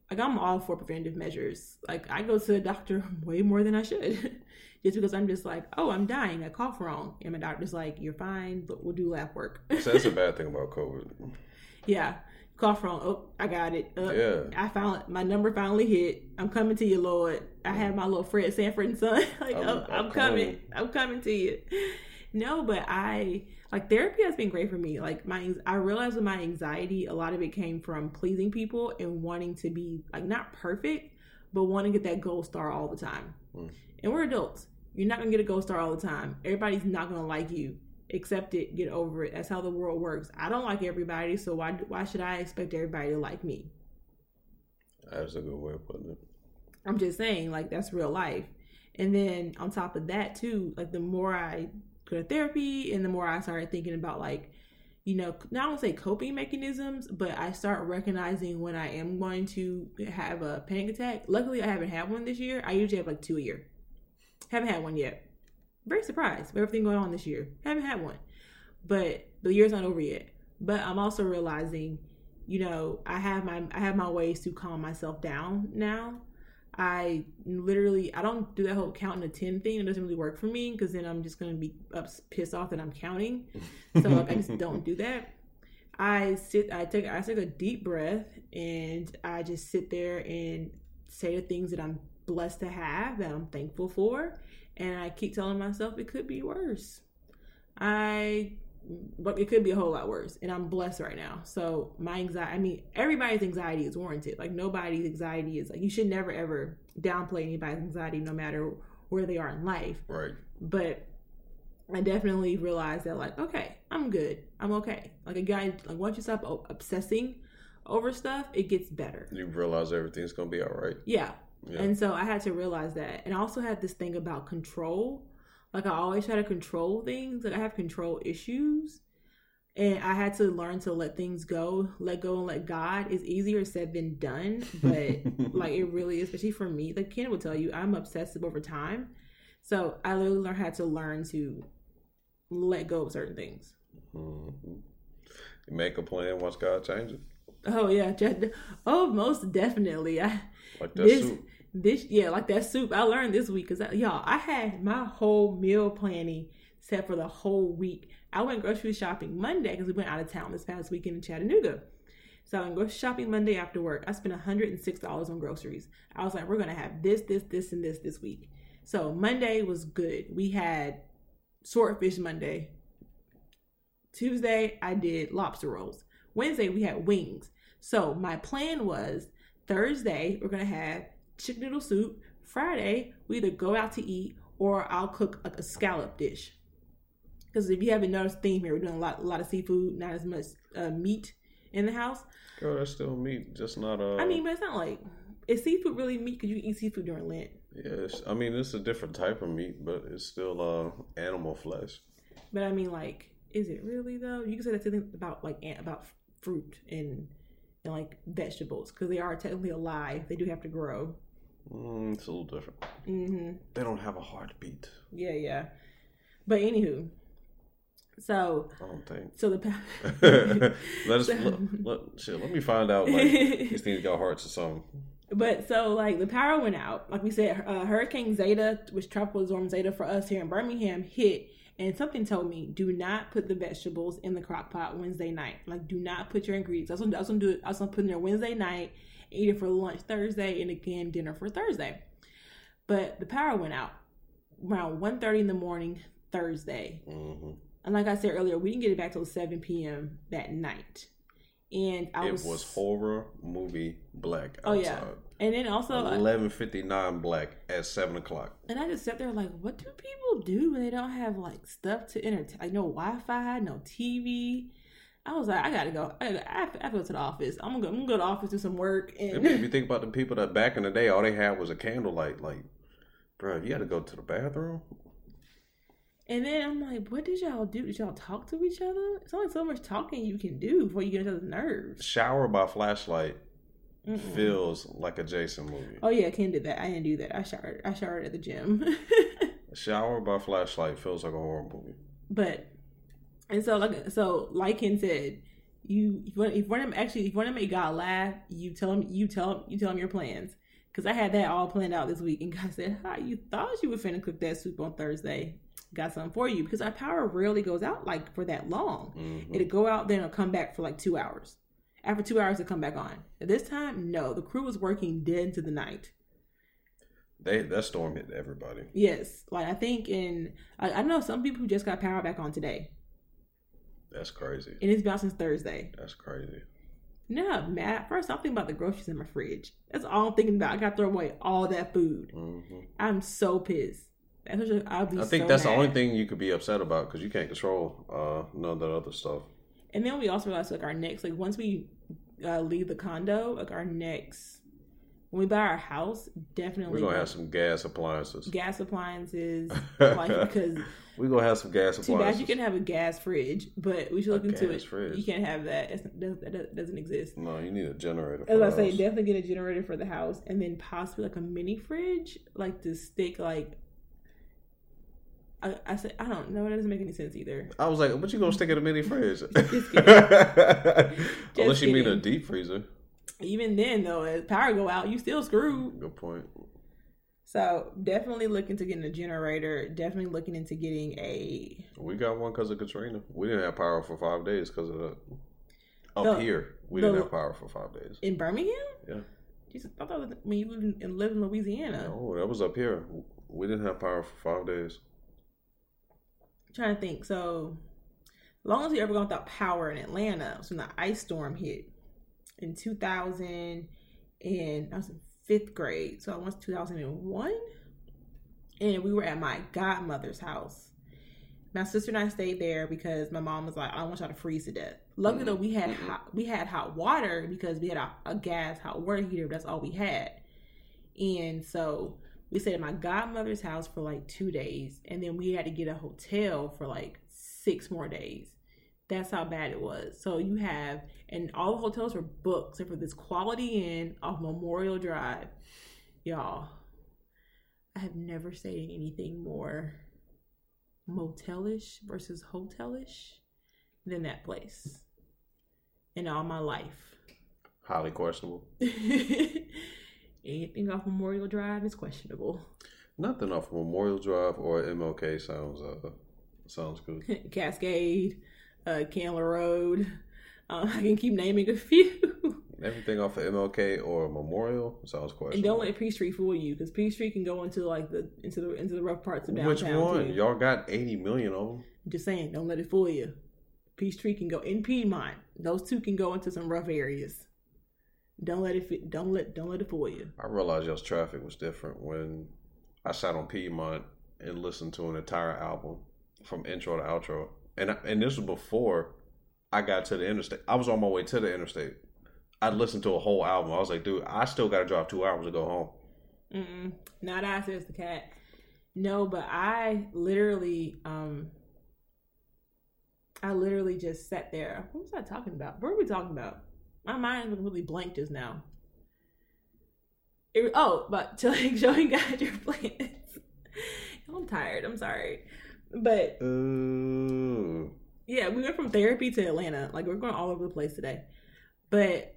like I'm all for preventive measures. Like I go to the doctor [laughs] way more than I should. [laughs] just because I'm just like, oh, I'm dying, I cough wrong. And my doctor's like, You're fine, but we'll do lab work. So that's a bad thing about COVID. yeah. Cough wrong. Oh, I got it. Uh, Yeah. I found my number finally hit. I'm coming to you, Lord. I have my little Fred Sanford and son. [laughs] like I'm- I'm, I'm I'm, coming. coming. I'm coming to you. No, but I like therapy has been great for me. Like my, I realized with my anxiety, a lot of it came from pleasing people and wanting to be like not perfect, but wanting to get that gold star all the time. Mm. And we're adults. You're not gonna get a gold star all the time. Everybody's not gonna like you. Accept it, get over it. That's how the world works. I don't like everybody, so why why should I expect everybody to like me? That's a good way of putting it. I'm just saying, like that's real life. And then on top of that too, like the more I to therapy and the more I started thinking about like, you know, not to say coping mechanisms, but I start recognizing when I am going to have a panic attack. Luckily I haven't had one this year. I usually have like two a year. Haven't had one yet. Very surprised with everything going on this year. Haven't had one. But the year's not over yet. But I'm also realizing, you know, I have my I have my ways to calm myself down now. I literally I don't do that whole counting to ten thing. It doesn't really work for me because then I'm just gonna be up, pissed off that I'm counting. [laughs] So like, I just don't do that. I sit. I take. I take a deep breath and I just sit there and say the things that I'm blessed to have that I'm thankful for, and I keep telling myself it could be worse. I but it could be a whole lot worse and i'm blessed right now so my anxiety i mean everybody's anxiety is warranted like nobody's anxiety is like you should never ever downplay anybody's anxiety no matter where they are in life Right. but i definitely realized that like okay i'm good i'm okay like a guy like once you stop obsessing over stuff it gets better You realize everything's gonna be all right. yeah Yeah. And so I had to realize that. And I also had this thing about control. Like I always try to control things. Like I have control issues. And I had to learn to let things go, let go and let God. It's easier said than done, but [laughs] like it really is, especially for me. Like Ken will tell you, I'm obsessive over time. So I literally learned had to learn to let go of certain things. Mhm. You make a plan, watch God changes. Oh yeah, [laughs] oh most definitely. I Like that this soup. This yeah like that soup I learned this week because y'all I had my whole meal planning set for the whole week. I went grocery shopping Monday because we went out of town this past weekend in Chattanooga. So I went grocery shopping Monday after work. I spent $106 on groceries. I was like, we're gonna have this, this, this, and this this week. So Monday was good. We had swordfish Monday. Tuesday I did lobster rolls. Wednesday we had wings. So my plan was Thursday we're gonna have chicken noodle soup. Friday we either go out to eat or I'll cook like a scallop dish. Because if you haven't noticed, theme here we're doing a lot, a lot of seafood, not as much uh, meat in the house. Girl, that's still meat, just not uh. I mean, but it's not like is seafood really meat? Because you eat seafood during Lent. yes. I mean, it's a different type of meat, but it's still uh animal flesh. But I mean, like, is it really though? You can say that same thing about like about fruit and like vegetables because they are technically alive. They do have to grow. Mm, it's a little different. hmm They don't have a heartbeat. Yeah, yeah. But anywho, so I don't think. so the pa- [laughs] let us So- let, let, shit, let me find out. Like [laughs] these things got hearts or something. But so like the power went out. Like we said, uh, Hurricane Zeta, which tropical storm Zeta for us here in Birmingham, hit, and something told me do not put the vegetables in the crock pot Wednesday night. Like do not put your ingredients. I was gonna, I was gonna do it. I was gonna put in there Wednesday night, eat it for lunch Thursday, and again dinner for Thursday. But the power went out around 1.30 in the morning Thursday. hmm And like I said earlier, we didn't get it back till 7 p.m. that night. And I It was, was horror movie black. Oh, Outside. yeah. And then also Eleven fifty nine black at seven o'clock. And I just sat there like, what do people do when they don't have like stuff to entertain? Like no Wi-Fi, no TV. I was like, I gotta go. I, gotta, I, have, I to go to the office. I'm gonna go. I'm gonna go to the office do some work. I And mean, if you think about the people that back in the day, all they had was a candlelight. Like, bro, you got to go to the bathroom. and then I'm like, what did y'all do? Did y'all talk to each other? It's only so much talking you can do before you get each other's nerves. Shower by flashlight Mm-mm. feels like a Jason movie. Oh yeah, I can't do that. I didn't do that. I showered. I showered at the gym. Shower by flashlight feels like a horror movie. But and so like so like Ken said, you if one, if you want to actually if one of to make God laugh, you tell him you tell him you tell him your plans. Cause I had that all planned out this week, and God said, "Hi, you thought you were finna cook that soup on Thursday? Got something for you because our power rarely goes out like for that long. Mhm. It'll go out, then it'll come back for like two hours. After two hours, it'll come back on. At this time, no, the crew was working dead into the night. They that storm hit everybody. Yes, like I think in I, I know some people who just got power back on today, That's crazy. and it's been out since Thursday. That's crazy. No, Matt. First, I'm thinking about the groceries in my fridge. That's all I'm thinking about. I got to throw away all that food. hmm I'm so pissed. Be. I think so that's the only thing you could be upset about because you can't control uh, none of that other stuff. And then we also realized like our next, like once we uh, leave the condo, like our next, when we buy our house, definitely We're gonna have some gas appliances. gas appliances. [laughs] like because We're gonna have some gas appliances. too bad you can have a gas fridge, but we should A look into gas it. fridge? You can't have that. It's, that, doesn't exist. No, you need a generator. As I say, definitely get a generator for the house, and then possibly like a mini fridge, like to stick like. I, I said I don't know. That doesn't make any sense either. I was like, "What you gonna stick in a mini fridge?" [laughs] [laughs] Unless you mean a deep freezer. Even then, though, as power go out, you still screwed. Good point. So definitely looking to getting a generator. Definitely looking into getting a. We got one because of Katrina. We didn't have power for five days because of that. Up The- here, we the- didn't have power for five days. In Birmingham? Yeah. Jesus, I thought it was when you live in, live in Louisiana. No, that was up here. We didn't have power for five days. Trying to think. So, long as we ever gone without power in Atlanta, was when the ice storm hit in 2000, and I was in fifth grade. So I was 2001, and we were at my godmother's house. My sister and I stayed there because my mom was like, "I don't want y'all to freeze to death." Luckily, though, we had Mhm. hot, we had hot water because we had a, a gas hot water heater. That's all we had. And so we stayed at my godmother's house for like two days, and then we had to get a hotel for like six more days. That's how bad it was. So you have, and all the hotels were booked except for this Quality Inn off Memorial Drive. Y'all, I have never stayed in anything more motelish versus hotelish than that place in all my life. Highly questionable. [laughs] Anything off Memorial Drive is questionable. Nothing off Memorial Drive or MLK sounds uh sounds good. [laughs] Cascade, uh, Candler Road. Um, [laughs] I can keep naming a few. Everything off of MLK or Memorial sounds and questionable. don't let Peachtree fool you, because Peachtree can go into like the into the into the rough parts of downtown. Which one? too. Y'all got eighty million of them. I'm just saying, don't let it fool you. Peachtree can go in Piedmont. Those two can go into some rough areas. Don't let it. Don't let. Don't let it fool you. I realized y'all's traffic was different when I sat on Piedmont and listened to an entire album from intro to outro, and and this was before I got to the interstate. I was on my way to the interstate. I listened to a whole album. I was like, dude, I still got to drive two hours to go home. Mm-mm. Not I, says the cat. No, but I literally, um, I literally just sat there. What was I talking about? What were we talking about? My mind was really blank just now. It, oh, but showing, showing God your plans. [laughs] I'm tired. I'm sorry, but Ooh. yeah, we went from therapy to Atlanta. Like we're going all over the place today. But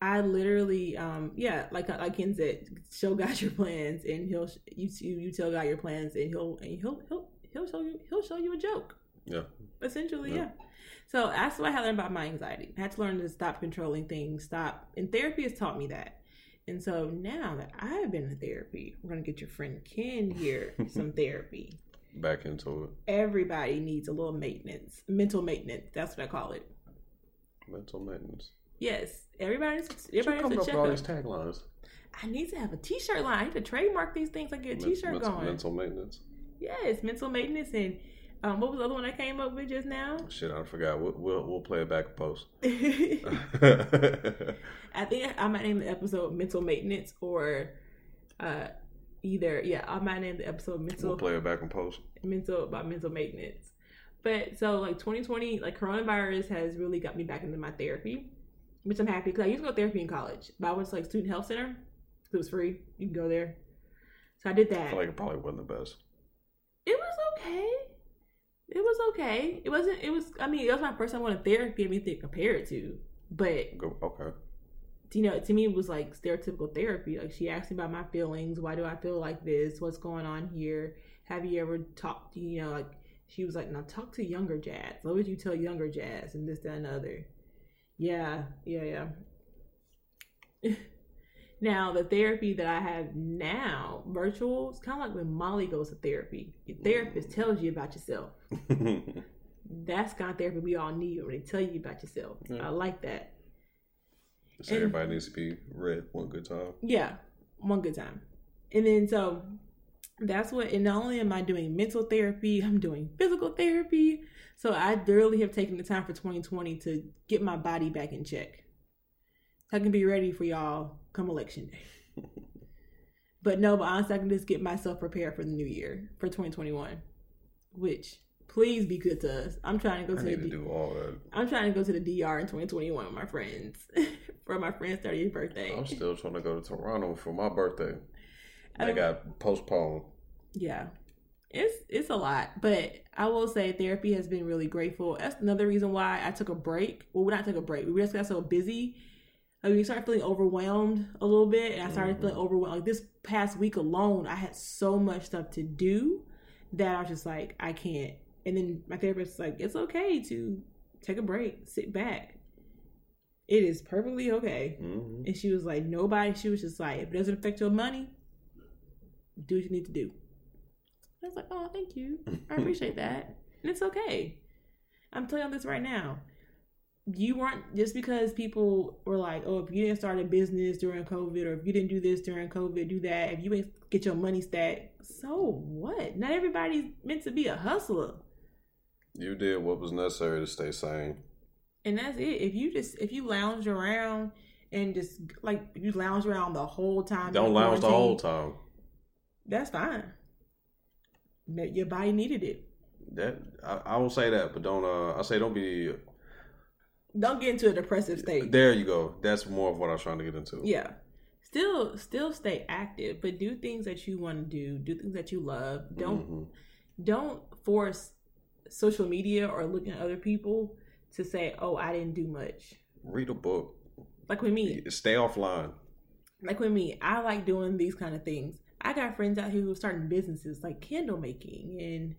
I literally, um, yeah, like like Ken said, show God your plans, and he'll you you, you tell God your plans, and he'll and he'll he'll he'll show you he'll show you a joke. Yeah. Essentially, Yeah. yeah. So that's what I had to about my anxiety. I had to learn to stop controlling things. Stop. And therapy has taught me that. And so now that I've been in therapy, we're gonna get your friend Ken here [laughs] some therapy Back into it. everybody needs a little maintenance, mental maintenance. That's what I call it. Mental maintenance. Yes, everybody needs. Everybody coming up with all these taglines? I need to have a T-shirt line. I need to trademark these things. I get a T-shirt going. Mental maintenance. Yes, mental maintenance and um, what was the other one I came up with just now? Shit, I forgot. We'll we'll, we'll play it back post. [laughs] [laughs] I think I might name the episode "Mental Maintenance" or uh, either yeah, I might name the episode "Mental." we'll play it back and post. mental about mental maintenance. But so like 2020, like coronavirus has really got me back into my therapy, which I'm happy because I used to go to therapy in college, but I went to like student health center. It was free. You can go there. So I did that. I feel like it probably wasn't the best. it was okay. It was okay. It wasn't. It was. I mean, it was my first time going to therapy. I mean, to compare it to, but okay. you know, to me, it was like stereotypical therapy. Like she asked me about my feelings. Why do I feel like this? What's going on here? Have you ever talked to you know like she was like, now talk to younger Jazz. What would you tell younger Jazz and this, that, and the other? Yeah, yeah, yeah. [laughs] now the therapy that I have now, virtual, it's kind of like when Molly goes to therapy. Your therapist mm. tells you about yourself. [laughs] That's kind of therapy we all need when they tell you about yourself. Yeah. I like that. so everybody needs to be read one good time. Yeah, one good time. And then so that's what and not only am I doing mental therapy, [laughs] I'm doing physical therapy. So I literally have taken the time for 2020 to get my body back in check. I can be ready for y'all come election day. [laughs] but no, but honestly, I can just get myself prepared for the new year for 2021. Which please be good to us. I'm trying to go I to need the to do all that. I'm trying to go to the DR in 2021 with my friends [laughs] for my friend's 30th birthday. I'm still trying to go to Toronto for my birthday. I I got postponed. Yeah. It's it's a lot, but I will say therapy has been really grateful. That's another reason why I took a break. Well, we not took a break. We just got so busy. Like we started feeling overwhelmed a little bit, and I started Mhm. feeling overwhelmed. Like this past week alone, I had so much stuff to do that I was just like, I can't. And then my therapist was like, it's okay to take a break, sit back. It is perfectly okay. hmm And she was like, nobody. She was just like, if it doesn't affect your money, do what you need to do. I was like, oh, thank you. I [laughs] appreciate that. And it's okay. I'm telling you this right now. You weren't just because people were like, oh, if you didn't start a business during COVID or if you didn't do this during COVID, do that. If you ain't get your money stacked, so what? Not everybody's meant to be a hustler. You did what was necessary to stay sane. And that's it. If you just if you lounge around and just like you lounge around the whole time. Don't lounge the whole time. That's fine. Your body needed it. That I, I will say that, but don't. Uh, I say don't be. Don't get into a depressive state. There you go. That's more of what I was trying to get into. Yeah. Still still stay active, but do things that you want to do. Do things that you love. Don't Mhm. don't force social media or looking at other people to say, "Oh, I didn't do much." Read a book. Like with me, Stay offline. like with me, I like doing these kind of things. I got friends out here who are starting businesses like candle making and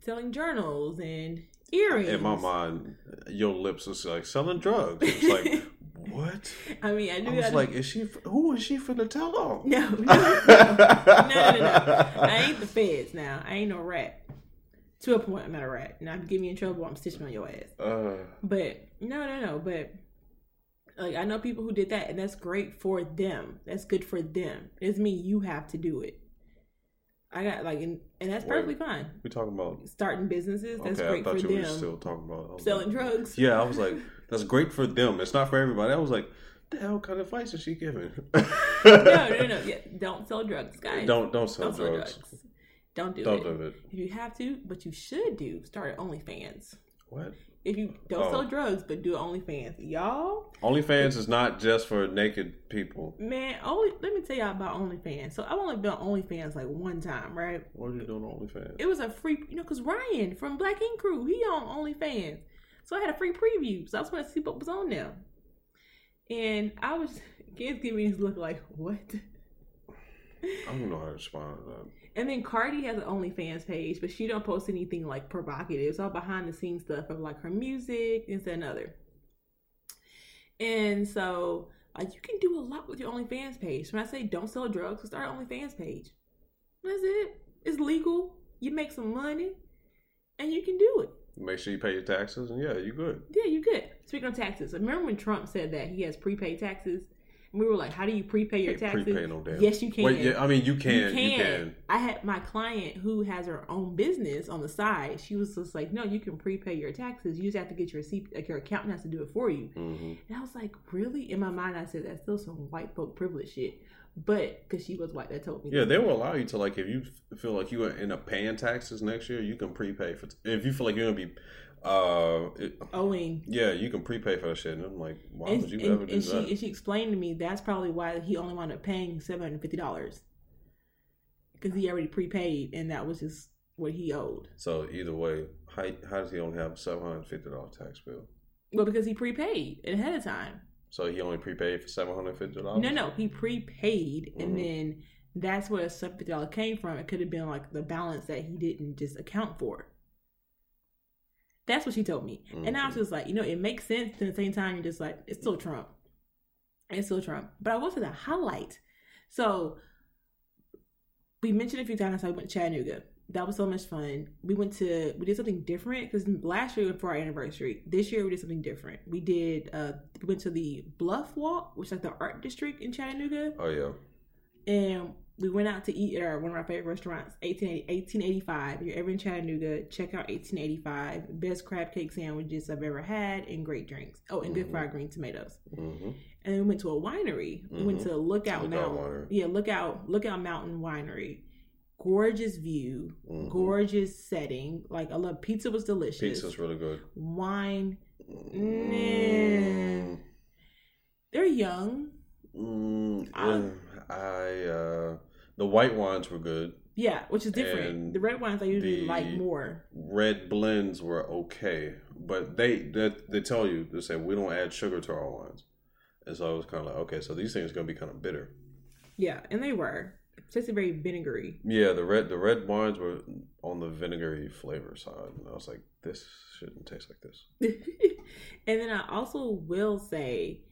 selling journals and earrings. In my mind, your lips is like selling drugs. It's like [laughs] what? I mean, I do I was gotta- like, is she? Who is she finna tell on? no, no, [laughs] no, no, no, no. I ain't the feds now. I ain't no rat. To a point, I'm not a rat. Now, if you get me in trouble, I'm stitching on your ass. Uh, But no, no, no. But like I know people who did that, and that's great for them. That's good for them. It doesn't mean you have to do it. I got like, and, and that's Wait. perfectly fine. we talking about? Starting businesses, that's okay, I great for you them. were still talking about Selling like- drugs. Yeah, I was like, [laughs] that's great for them. It's not for everybody. I was like, the hell kind of advice is she giving? [laughs] no, no, no. Yeah, don't sell drugs, guys. Don't don't sell Don't sell drugs. drugs. Don't do it. Don't it. do it. If you have to, but you should do, start at OnlyFans. What? If you don't Oh. sell drugs, but do OnlyFans, y'all, OnlyFans is not just for naked people. man. Only let me tell y'all about OnlyFans. So I've only been on OnlyFans like one time, right? What are you doing on OnlyFans? It was a free, you know, because Ryan from Black Ink Crew, he on OnlyFans, so I had a free preview. So I was going to see what was on there, and I was [laughs] kids giving me this look like what. I don't know how to respond to that. And then Cardi has an OnlyFans page, but she don't post anything like provocative. It's all behind the scenes stuff of like her music and and other. And so like you can do a lot with your OnlyFans page. When I say don't sell drugs, start an OnlyFans page. That's it. It's legal. You make some money, and you can do it. Make sure you pay your taxes, and yeah, you good. Yeah, you good. Speaking of taxes, remember when Trump said that he has prepaid taxes? And we were like, "How do you prepay your taxes?" prepay no damn. Yes, you can. Wait, yeah, I mean, you can. You can. I had my client who has her own business on the side. She was just like, "No, you can prepay your taxes. You just have to get your receipt. like your accountant has to do it for you." hmm And I was like, "Really?" In my mind, I said, "That's still some white folk privilege shit." But because she was white, that told me. Yeah, they will allow you to like if you feel like you are in a paying taxes next year, you can prepay for. if you feel like you're gonna be, uh, it- owing. yeah, you can prepay for that shit. And I'm like, why And, would you and- ever do and she that? and she explained to me that's probably why he only wound up paying seven hundred fifty dollars because he already prepaid and that was just what he owed. so either way, how how does he only have seven hundred fifty dollar tax bill? Well, because he prepaid ahead of time. So he only prepaid for seven hundred fifty dollars. No, no, he prepaid, and Mhm. then that's where seven fifty dollars came from. It could have been like the balance that he didn't just account for. That's what she told me, and I was Mhm. just like, you know, it makes sense. But at the same time, you're just like, it's still Trump. It's still Trump. But I will say the highlight. So we mentioned a few times how we went to Chattanooga. That was so much fun. We went to we did something different because last year for our anniversary. This year we did something different. We did uh we went to the Bluff Walk, which is like the art district in Chattanooga, Oh yeah. and we went out to eat at our, one of our favorite restaurants, 1880 1885. If you're ever in Chattanooga, check out 1885. Best crab cake sandwiches I've ever had, and great drinks. Oh, and good Mhm. fried green tomatoes. hmm And then we went to a winery. We went Mhm. to Lookout, Lookout Mountain. Yeah, Lookout Lookout Mountain Winery. Gorgeous view, Mhm. gorgeous setting. Like I love pizza was delicious. Pizza's really good. Wine. Mm. They're young. Mm, I- I uh, the white wines were good. Yeah, which is different. And the red wines I usually like more. Red blends were okay, but they they, they tell you they say we don't add sugar to our wines, and so I was kind of like, okay, so these things are gonna be kind of bitter. Yeah, and they were. It tasted very vinegary. Yeah, the red the red wines were on the vinegary flavor side, and I was like, this shouldn't taste like this. [laughs] and then I also will say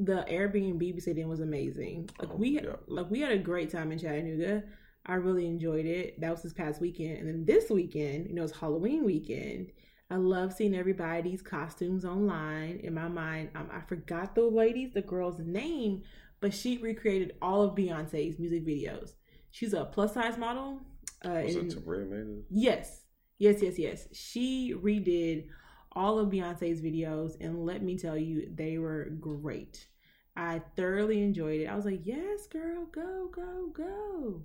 the Airbnb we stayed in was amazing. Like Oh, we yeah. like we had a great time in Chattanooga. I really enjoyed it. That was this past weekend. And then this weekend, you know, it's Halloween weekend. I love seeing everybody's costumes online. In my mind, um, I forgot the ladies, the girl's name, but she recreated all of Beyonce's music videos. She's a plus size model. Uh, Was and- it Tabria Majors? Yes. Yes, yes, yes. She redid all of Beyonce's videos, and let me tell you, they were great. I thoroughly enjoyed it. I was like, yes, girl, go, go, go.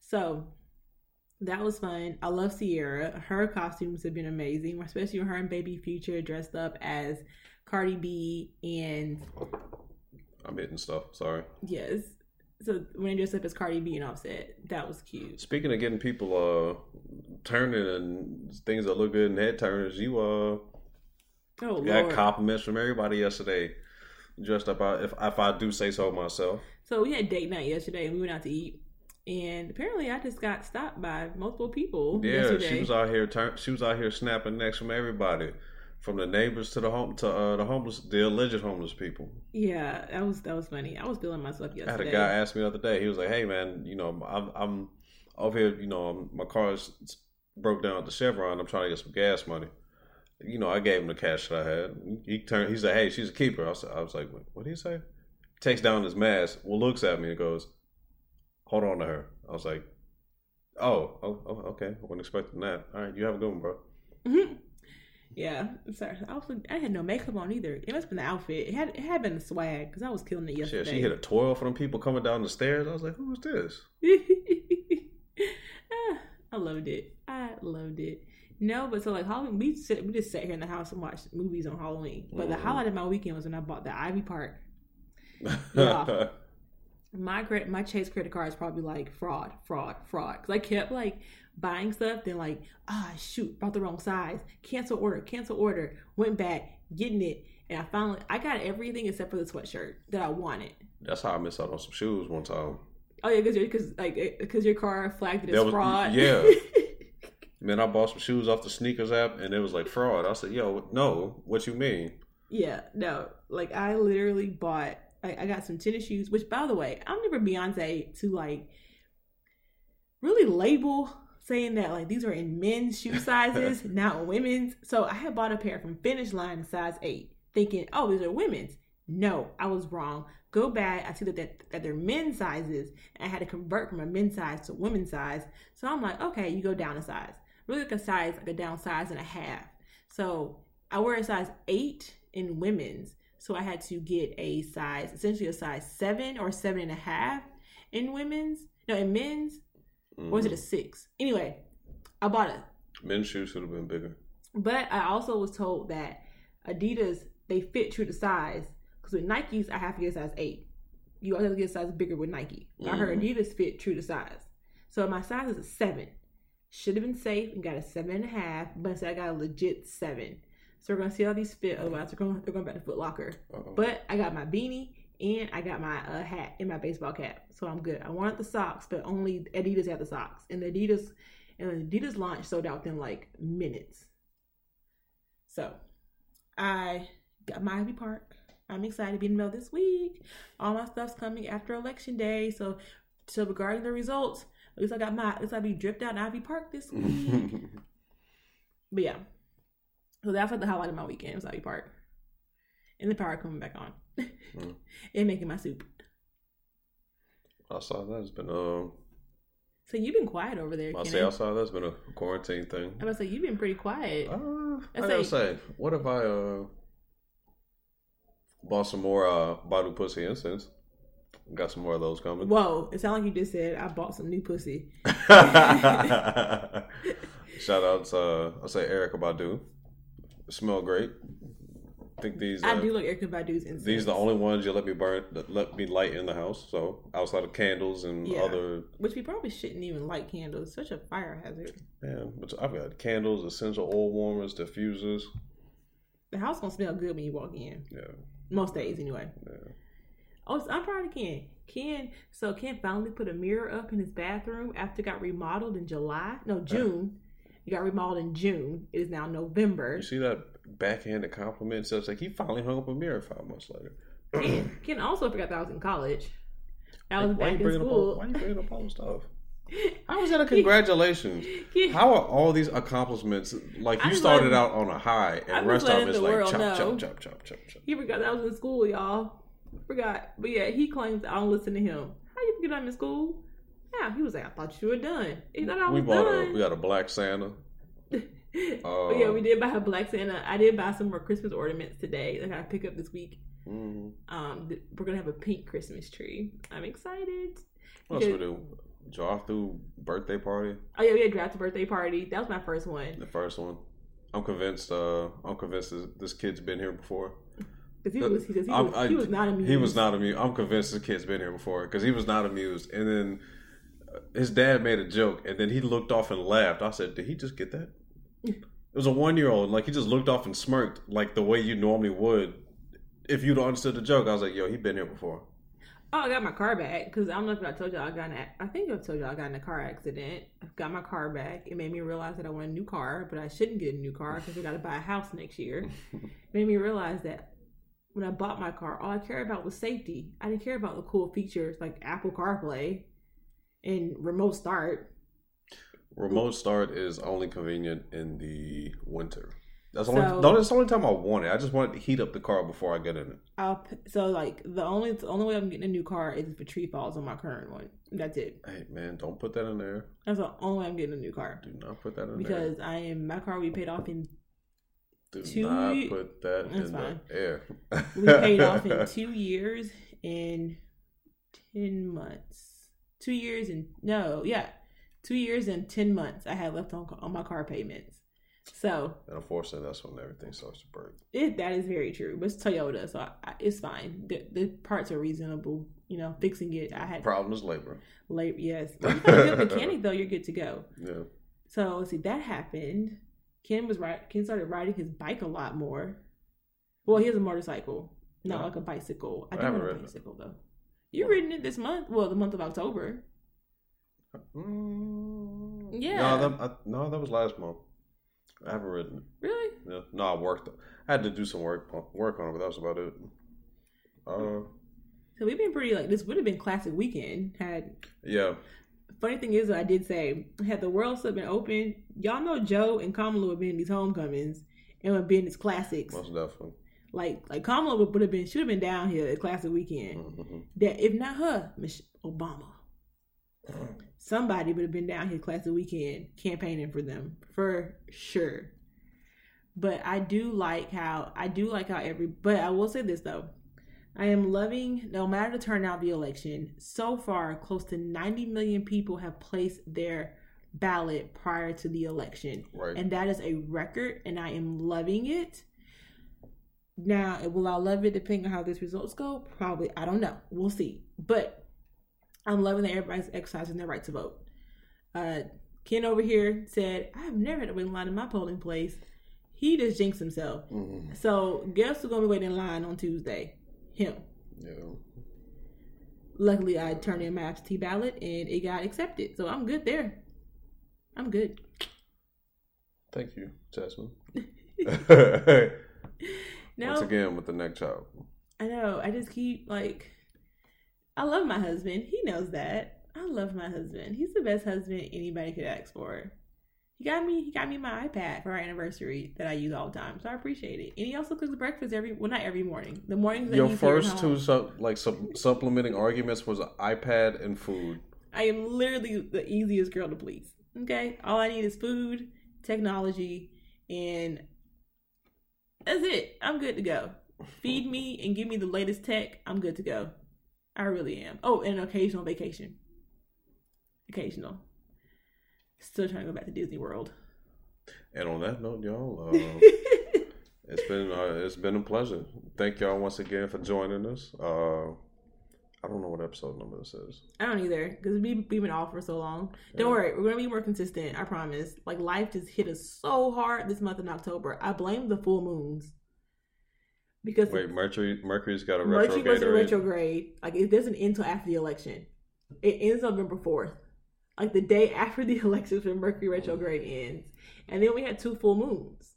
So that was fun. I love Ciara. Her costumes have been amazing, especially her and Baby Future dressed up as Cardi B and I'm hitting stuff. Sorry. yes. So when they dressed up as Cardi B and Offset, that was cute. Speaking of getting people uh turning and things that look good in head turners, you uh Oh got compliments from everybody yesterday. Dressed up, if if I do say so myself. So we had date night yesterday and we went out to eat. And apparently I just got stopped by multiple people Yeah, yesterday. she was out here. Turn, she was out here snapping necks from everybody, from the neighbors to the home to uh, the homeless, the alleged homeless people. yeah, that was that was funny. I was feeling myself yesterday. I had a guy ask me the other day. He was like, "Hey man, you know, I'm I'm over here. You know, my car's broke down at the Chevron. I'm trying to get some gas money. You know, I gave him the cash that I had. He turned. He said, "Hey, she's a keeper." I was, I was like, "What, did he say?" Takes down his mask. Well, looks at me and goes, "Hold on to her." I was like, "Oh, oh, oh okay. I wasn't expecting that. All right, you have a good one, bro." Mhm. [laughs] Yeah, I'm sorry. I was I had no makeup on either. It must have been the outfit. It had it had been the swag because I was killing it Shit, yesterday. she hit a twirl for them people coming down the stairs. I was like, "Who is this?" [laughs] Ah, I loved it. I loved it. No, but so like Halloween, we sit, we just sat here in the house and watched movies on Halloween. But the Mhm. highlight of my weekend was when I bought the Ivy Park. [laughs] Yeah. My credit, my Chase credit card is probably like fraud, fraud, fraud. Because I kept like buying stuff, then like ah shoot, bought the wrong size, cancel order, cancel order, went back, getting it, and I finally I got everything except for the sweatshirt that I wanted. That's how I missed out on some shoes one time. Oh yeah, because because like because your car flagged it as was- fraud. yeah. [laughs] Man, I bought some shoes off the sneakers app, and it was like fraud. I said, "Yo, no, what you mean?" yeah, no, like I literally bought. I, I got some tennis shoes, which by the way, I'm never Beyonce to like really label saying that like these are in men's shoe [laughs] sizes, not women's. So I had bought a pair from Finish Line size eight, thinking, oh, these are women's. No, I was wrong. Go back. I see that, that that they're men's sizes, and I had to convert from a men's size to women's size. So I'm like, okay, you go down a size. Really like a size, like a down size and a half. So I wear a size eight in women's. So I had to get a size, essentially a size seven or seven and a half in women's. No, in men's. Or was it a six? Anyway, I bought it. Mm-hmm. Men's shoes should have been bigger. But I also was told that Adidas they fit true to size. Because with Nikes, I have to get a size eight. You always have to get a size bigger with Nike. I heard Adidas fit true to size. So my size is a seven. Should have been safe and got a seven and a half, but instead I got a legit seven. So we're gonna see how these fit. Otherwise, they're going they're going back to Foot Locker. Uh-oh. But I got my beanie and I got my uh, hat and my baseball cap, so I'm good. I wanted the socks, but only Adidas had the socks, and the Adidas and the Adidas launch sold out within like minutes. So I got my Ivy Park. I'm excited to be in the mail this week. All my stuff's coming after election day, so so regarding the results, at least I got my at least I be dripped out in Ivy Park this week. [laughs] but yeah, so that's like the highlight of my weekend was Ivy Park, and the power coming back on, Mm. and making my soup. outside that. It's been uh, So you've been quiet over there. I say outside that's been a quarantine thing. I'm gonna say you've been pretty quiet. Uh, I gotta like- say, what if I uh bought some more uh Badu pussy incense? Got some more of those coming. Whoa! It sounded like you just said I bought some new pussy. [laughs] [laughs] Shout out to uh, I say Erykah Badu. Smell great. I think these I uh, do like Erykah Badu's incense. these are the only ones you let me burn let me light in the house. So outside of candles and Yeah. other which we probably shouldn't even light candles. It's such a fire hazard. yeah, but I've got candles, essential oil warmers, diffusers. The house gonna smell good when you walk in. Yeah, Most days, anyway. yeah. Oh, so I'm proud of Ken. Ken, so Ken finally put a mirror up in his bathroom after it got remodeled in July. No, uh. June. It got remodeled in June. It is now November. You see that backhanded compliment? So it's like he finally hung up a mirror five months later. Ken, Ken also forgot that I was in college. I was why back you in up all, school. why you bringing up all the stuff? [laughs] How was that a congratulations? How are all these accomplishments like you I'm started letting- out on a high and rest of is the like world chop, know. chop, chop, chop, chop, chop. He forgot that I was in school, y'all. Forgot. But yeah, he claims I don't listen to him. How you forget I'm in school? Yeah, he was like, I thought you were done. He thought I We was bought a, we got a black Santa. [laughs] but yeah, we did buy a black Santa. I did buy some more Christmas ornaments today that I pick up this week. Mm-hmm. Um, th- we're gonna have a pink Christmas tree. I'm excited. What else we do? Drive through birthday party. Oh yeah, we had draft birthday party. That was my first one The first one. I'm convinced. Uh, I'm convinced this, this kid's been here before. Because he was he, was, I- he was not amused. He was not amused. I'm convinced this kid's been here before because he was not amused. And then uh, his dad made a joke, and then he looked off and laughed. I said, "Did he just get that?" It was a one year old. Like he just looked off and smirked, like the way you normally would if you'd understood the joke. I was like, "Yo, he been here before." Oh, I got my car back because I don't know if I told y'all I got in. A, I think I told y'all I got in a car accident. I got my car back. It made me realize that I want a new car, but I shouldn't get a new car because we got to buy a house next year. [laughs] it made me realize that when I bought my car, all I cared about was safety. I didn't care about the cool features like Apple CarPlay and remote start. Remote start is only convenient in the winter. That's the only. So- no, that's the only time I want it. I just want to heat up the car before I get in it. I'll so like the only the only way I'm getting a new car is if a tree falls on my current one. That's it. Hey man, don't put that in there. That's the only way I'm getting a new car Do not put that in there because I am my car we paid off in. Do two not put that in fine. the air. we paid [laughs] off in two years and ten months. Two years and no, yeah, two years and ten months I had left on on my car payments. So And unfortunately, that's when everything starts to break. it that is very true. But it's Toyota, so I, I, it's fine. The, the parts are reasonable. You know, fixing it. I had Problem is labor. late. Yes, [laughs] if you find a good mechanic though, you're good to go. Yeah. So let's see, that happened. Ken was right. Ken started riding his bike a lot more. Well, he has a motorcycle, not Yeah. like a bicycle. I I do want a ridden it. bicycle though. You ridden it this month? Well, the month of October. Mm, Yeah. No, that, I, no, that was last month. I haven't ridden it. Really? Yeah. No, I worked. I had to do some work work on it, but that was about it. Uh, So we've been pretty like this would have been classic weekend had. yeah. Funny thing is, I did say had the World Cup been open, y'all know Joe and Kamala would be in these homecomings and would be in these classics. Most definitely. Like like Kamala would, would have been should have been down here at classic weekend. hmm that if not her, Mich- Obama, [clears throat] somebody would have been down here classic weekend campaigning for them for sure. But I do like how I do like how every. But I will say this though, I am loving no matter the turnout of the election. So far, close to ninety million people have placed their ballot prior to the election. Right. and that is a record and i am loving it. Now will i love it depending on how these results go? Probably i don't know. We'll see. But i'm loving that everybody's exercising their right to vote. Uh ken over here said i've never had to wait in line in my polling place. He just jinxed himself. Mhm. so guess who's gonna be waiting in line on tuesday him Yeah. luckily i turned in my absentee ballot and it got accepted so i'm good there i'm good Thank you, Jasmine. now [laughs] [laughs] Once again with the neck chop. I know. I just keep like, I love my husband. He knows that. I love my husband. He's the best husband anybody could ask for. He got me. He got me my iPad for our anniversary that I use all the time, so I appreciate it. And he also cooks breakfast every well, not every morning. The mornings that Your first two sup, like sup, supplementing arguments was an iPad and food. I am literally the easiest girl to please. Okay, all I need is food, technology, and that's it. I'm good to go. Feed me [laughs] and give me the latest tech. I'm good to go. I really am. Oh, and an occasional vacation. Occasional. Still trying to go back to Disney World. And on that note, y'all, [laughs] uh, it's been uh, it's been a pleasure. Thank y'all once again for joining us. Uh, I don't know what episode number this is. I don't either because we, we've been off for so long. Don't Yeah. worry, we're gonna be more consistent. I promise. Like life just hit us so hard this month in October. I blame the full moons because Wait, Mercury Mercury's got a Mercury retrograde. already? retrograde. Like it doesn't end until after the election. It ends November fourth. Like the day after the [laughs] elections when Mercury retrograde ends. And then we had two full moons.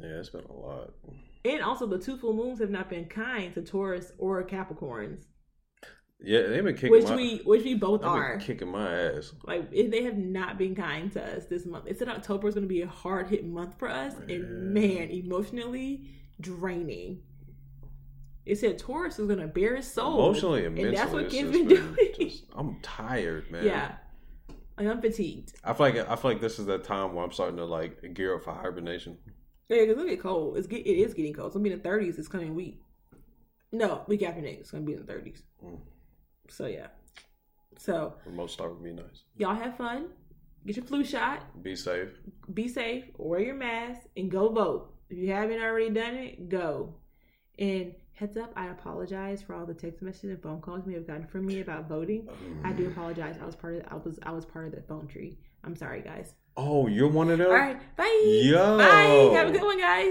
Yeah, it's been a lot. And also the two full moons have not been kind to Taurus or Capricorns. Yeah, they've been kicking Which my, we which we both are. kicking my ass. Like if they have not been kind to us this month. It said October is gonna be a hard hit month for us. And man, emotionally draining. It said Taurus is gonna bare his soul. Emotionally and and that's what it's Ken's just [laughs] been been doing. just- I'm tired, man. Yeah. Like I'm fatigued. I feel like I feel like this is that time where I'm starting to like gear up for hibernation. Yeah, because it'll get cold. It's get, it is getting cold. It's gonna be in the thirties this coming week. No, week after next, it's gonna be in the 30s. Mm. So yeah. So Remote start would be nice. y'all have fun. Get your flu shot. Be safe. Be safe. Wear your mask and go vote. If you haven't already done it, go. And heads up, I apologize for all the text messages and phone calls you may have gotten from me about voting. I do apologize. I was part of I was I was part of that phone tree. I'm sorry, guys. Oh, you're one of them. All right, bye. Yo. Bye. Have a good one, guys.